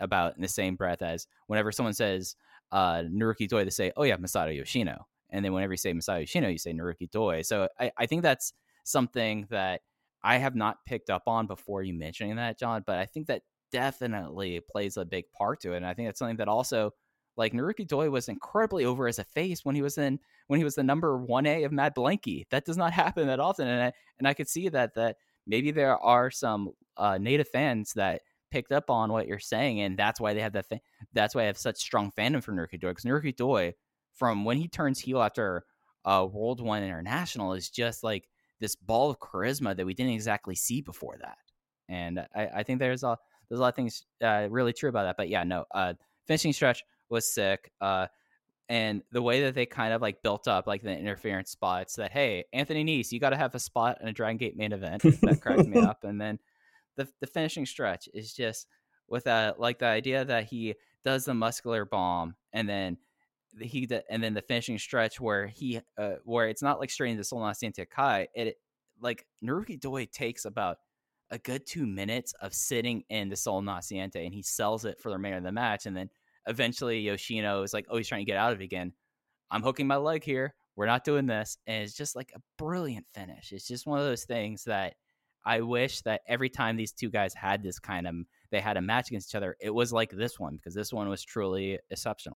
about in the same breath as whenever someone says uh, Naruki Doi, they say, "Oh yeah, Masato Yoshino," and then whenever you say Masato Yoshino, you say Naruki Doi. So I, I think that's something that I have not picked up on before you mentioning that, John. But I think that definitely plays a big part to it, and I think that's something that also. Like Naruki Doi was incredibly over as a face when he was in when he was the number one A of Mad Blankey. That does not happen that often, and I, and I could see that that maybe there are some uh, native fans that picked up on what you're saying, and that's why they have that. Fa- that's why I have such strong fandom for Naruki Doi because Naruki Doi, from when he turns heel after uh, World One International, is just like this ball of charisma that we didn't exactly see before that. And I, I think there's a there's a lot of things uh, really true about that. But yeah, no, uh, finishing stretch was sick. Uh, and the way that they kind of like built up like the interference spots that hey Anthony Nese you got to have a spot in a Dragon Gate main event that cracked me up and then the the finishing stretch is just with that like the idea that he does the muscular bomb and then the- he d- and then the finishing stretch where he uh, where it's not like straight into Sol Naciente Kai it like Naruki Doi takes about a good two minutes of sitting in the Sol Naciente and he sells it for the remainder of the match and then eventually Yoshino is like oh he's trying to get out of it again. I'm hooking my leg here. We're not doing this. And it's just like a brilliant finish. It's just one of those things that I wish that every time these two guys had this kind of they had a match against each other, it was like this one because this one was truly exceptional.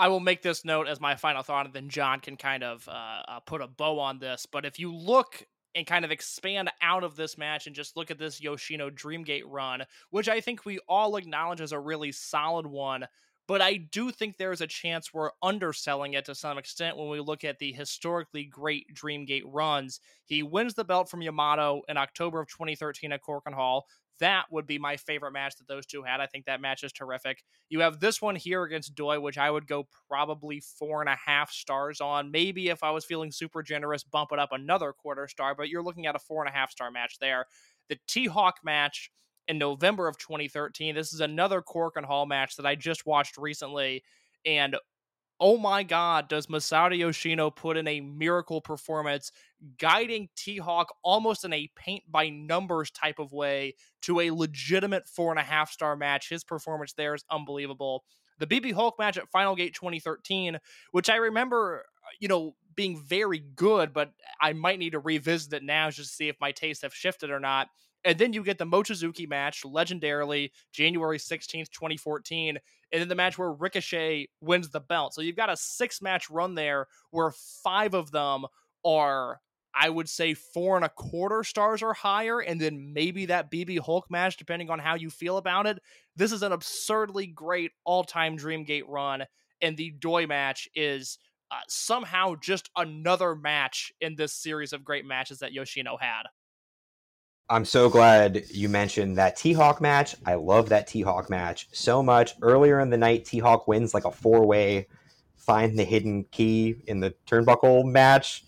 I will make this note as my final thought, and then John can kind of uh, uh, put a bow on this. But if you look and kind of expand out of this match and just look at this Yoshino Dreamgate run, which I think we all acknowledge as a really solid one, but I do think there's a chance we're underselling it to some extent when we look at the historically great Dreamgate runs. He wins the belt from Yamato in October of 2013 at Korakuen Hall. That would be my favorite match that those two had. I think that match is terrific. You have this one here against Doi, which I would go probably four and a half stars on. Maybe if I was feeling super generous, bump it up another quarter star, but you're looking at a four and a half star match there. The T Hawk match in November of 2013. This is another Korakuen Hall match that I just watched recently. And oh my God, does Masato Yoshino put in a miracle performance, guiding T Hawk almost in a paint by numbers type of way to a legitimate four and a half star match. His performance there is unbelievable. The BB Hulk match at Final Gate 2013, which I remember, uh, you know, being very good, but I might need to revisit it now just to see if my tastes have shifted or not. And then you get the Mochizuki match, legendarily, January 16th, 2014. And then the match where Ricochet wins the belt. So you've got a six match run there where five of them are, I would say, four and a quarter stars or higher. And then maybe that BB Hulk match, depending on how you feel about it. This is an absurdly great all time Dreamgate run. And the Doi match is uh, somehow just another match in this series of great matches that Yoshino had. I'm so glad you mentioned that T Hawk match. I love that T Hawk match so much. Earlier in the night, T Hawk wins like a four way find the hidden key in the turnbuckle match.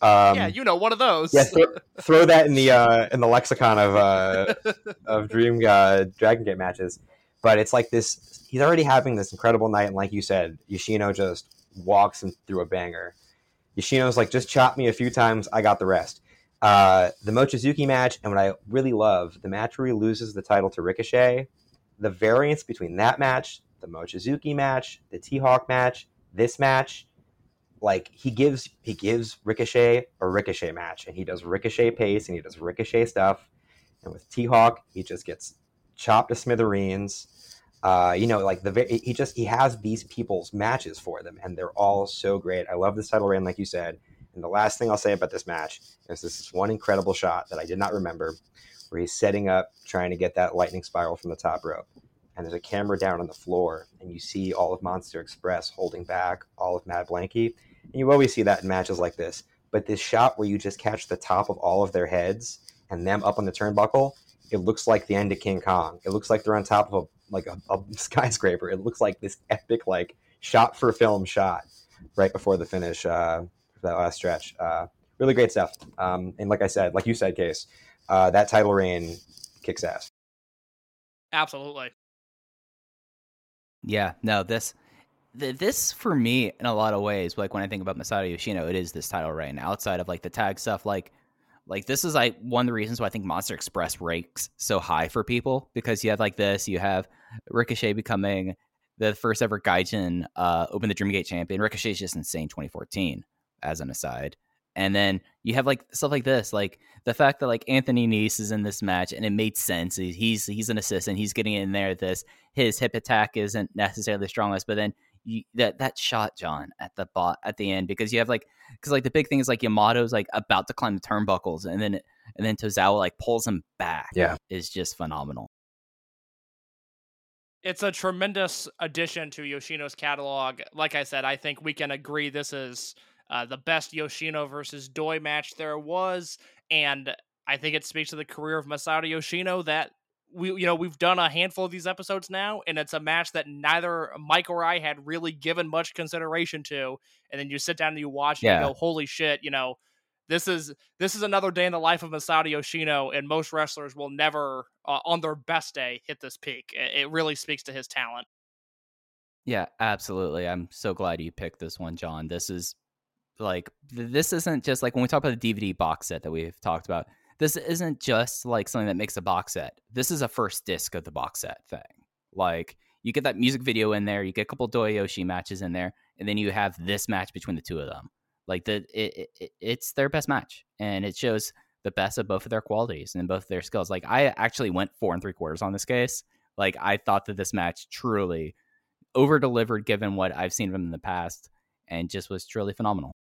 Um, yeah, you know, one of those. yeah, throw, throw that in the uh, in the lexicon of uh, of Dream uh, Dragon Gate matches. But it's like this. He's already having this incredible night, and like you said, Yoshino just walks him through a banger. Yoshino's like, just chop me a few times, I got the rest. Uh, the Mochizuki match, and what I really love, the match where he loses the title to Ricochet, the variance between that match, the Mochizuki match, the T Hawk match, this match, like he gives he gives Ricochet a Ricochet match, and he does Ricochet pace, and he does Ricochet stuff, and with T Hawk, he just gets chopped to smithereens. Uh, you know, like the he just he has these people's matches for them, and they're all so great. I love this title reign, like you said. And the last thing I'll say about this match is this is one incredible shot that I did not remember, where he's setting up, trying to get that lightning spiral from the top rope. And there's a camera down on the floor, and you see all of Monster Express holding back all of Mad Blankey. And you always see that in matches like this. But this shot where you just catch the top of all of their heads and them up on the turnbuckle, it looks like the end of King Kong. It looks like they're on top of a like a, a skyscraper. It looks like this epic like shot for film shot right before the finish uh, that last stretch. Uh, really great stuff. Um, and like I said, like you said, Case, uh, that title reign kicks ass. Absolutely. Yeah, no, this th- this for me in a lot of ways, like when I think about Masato Yoshino, it is this title reign. Outside of like the tag stuff, like like this is like one of the reasons why I think Monster Express ranks so high for people because you have like this, you have Ricochet becoming the first ever Gaijin uh, Open the Dreamgate champion. Ricochet is just insane 2014 as an aside. And then you have like stuff like this, like the fact that like Anthony Nese is in this match and it made sense. He- He's he's an assistant. He's getting in there. This his hip attack isn't necessarily the strongest, but then you, that that shot, John, at the bot at the end because you have like because like the big thing is like Yamato's like about to climb the turnbuckles and then and then Tozawa like pulls him back. Yeah. is just phenomenal. It's a tremendous addition to Yoshino's catalog. Like I said, I think we can agree this is uh, the best Yoshino versus Doi match there was, and I think it speaks to the career of Masato Yoshino that we you know we've done a handful of these episodes now, and it's a match that neither Mike or I had really given much consideration to. And then you sit down and you watch and Yeah. you go, "Holy shit!" You know, this is this is another day in the life of Masato Yoshino, and most wrestlers will never, uh, on their best day, hit this peak. It, it really speaks to his talent. Yeah, absolutely. I'm so glad you picked this one, John. This is like this isn't just like when we talk about the DVD box set that we've talked about. This isn't just like something that makes a box set. This is a first disc of the box set thing. Like you get that music video in there, you get a couple Doyoshi matches in there, and then you have this match between the two of them. Like the it, it, it's their best match, and it shows the best of both of their qualities and both of their skills. Like I actually went four and three quarters on this case. Like I thought that this match truly over delivered given what I've seen of him in the past, and just was truly phenomenal.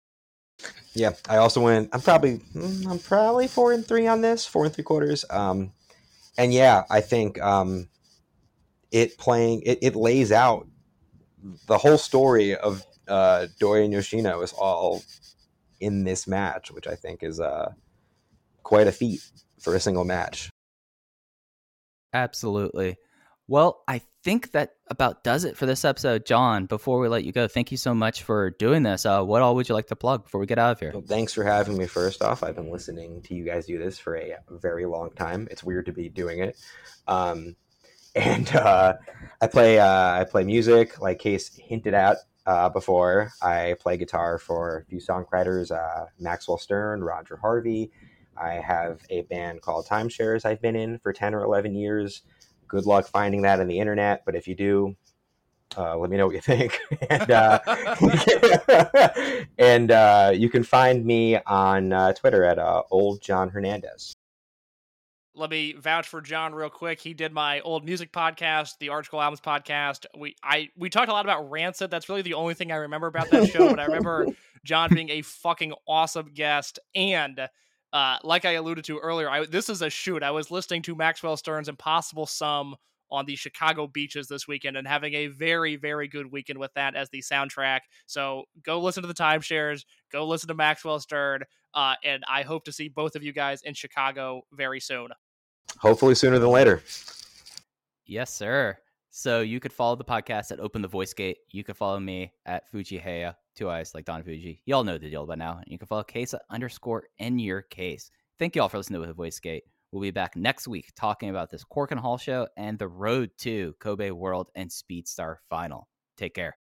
Yeah, I also went. I'm probably mm, I'm probably four and three on this, four and three quarters. Um, and yeah, I think um, it playing it, it lays out the whole story of uh, Dorian Yoshino is all in this match, which I think is uh, quite a feat for a single match. Absolutely. Well, I think that about does it for this episode. John, before we let you go, thank you so much for doing this. Uh, what all would you like to plug before we get out of here? Well, thanks for having me. First off, I've been listening to you guys do this for a very long time. It's weird to be doing it. Um, and uh, I play uh, I play music, like Case hinted at uh, before. I play guitar for a few songwriters: uh, Maxwell Stern, Roger Harvey. I have a band called Timeshares. I've been in for ten or eleven years. Good luck finding that on the internet, but if you do, uh, let me know what you think. and uh, and uh, you can find me on uh, Twitter at uh, Old John Hernandez. let me vouch for John real quick. He did my old music podcast, the Article Albums podcast. We I we talked a lot about Rancid. That's really the only thing I remember about that show. but I remember John being a fucking awesome guest. And uh, like I alluded to earlier, I, this is a shoot. I was listening to Maxwell Stern's Impossible Sum on the Chicago beaches this weekend and having a very, very good weekend with that as the soundtrack. So go listen to the timeshares, go listen to Maxwell Stern, uh, and I hope to see both of you guys in Chicago very soon. Hopefully sooner than later. Yes, sir. So you could follow the podcast at Open the Voice Gate. You could follow me at Fujii Heya, two eyes like Don Fujii. You all know the deal by now. And you can follow case underscore in your case. Thank you all for listening to the Voice Gate. We'll be back next week talking about this Korakuen Hall show and the road to Kobe World and Speedstar Final. Take care.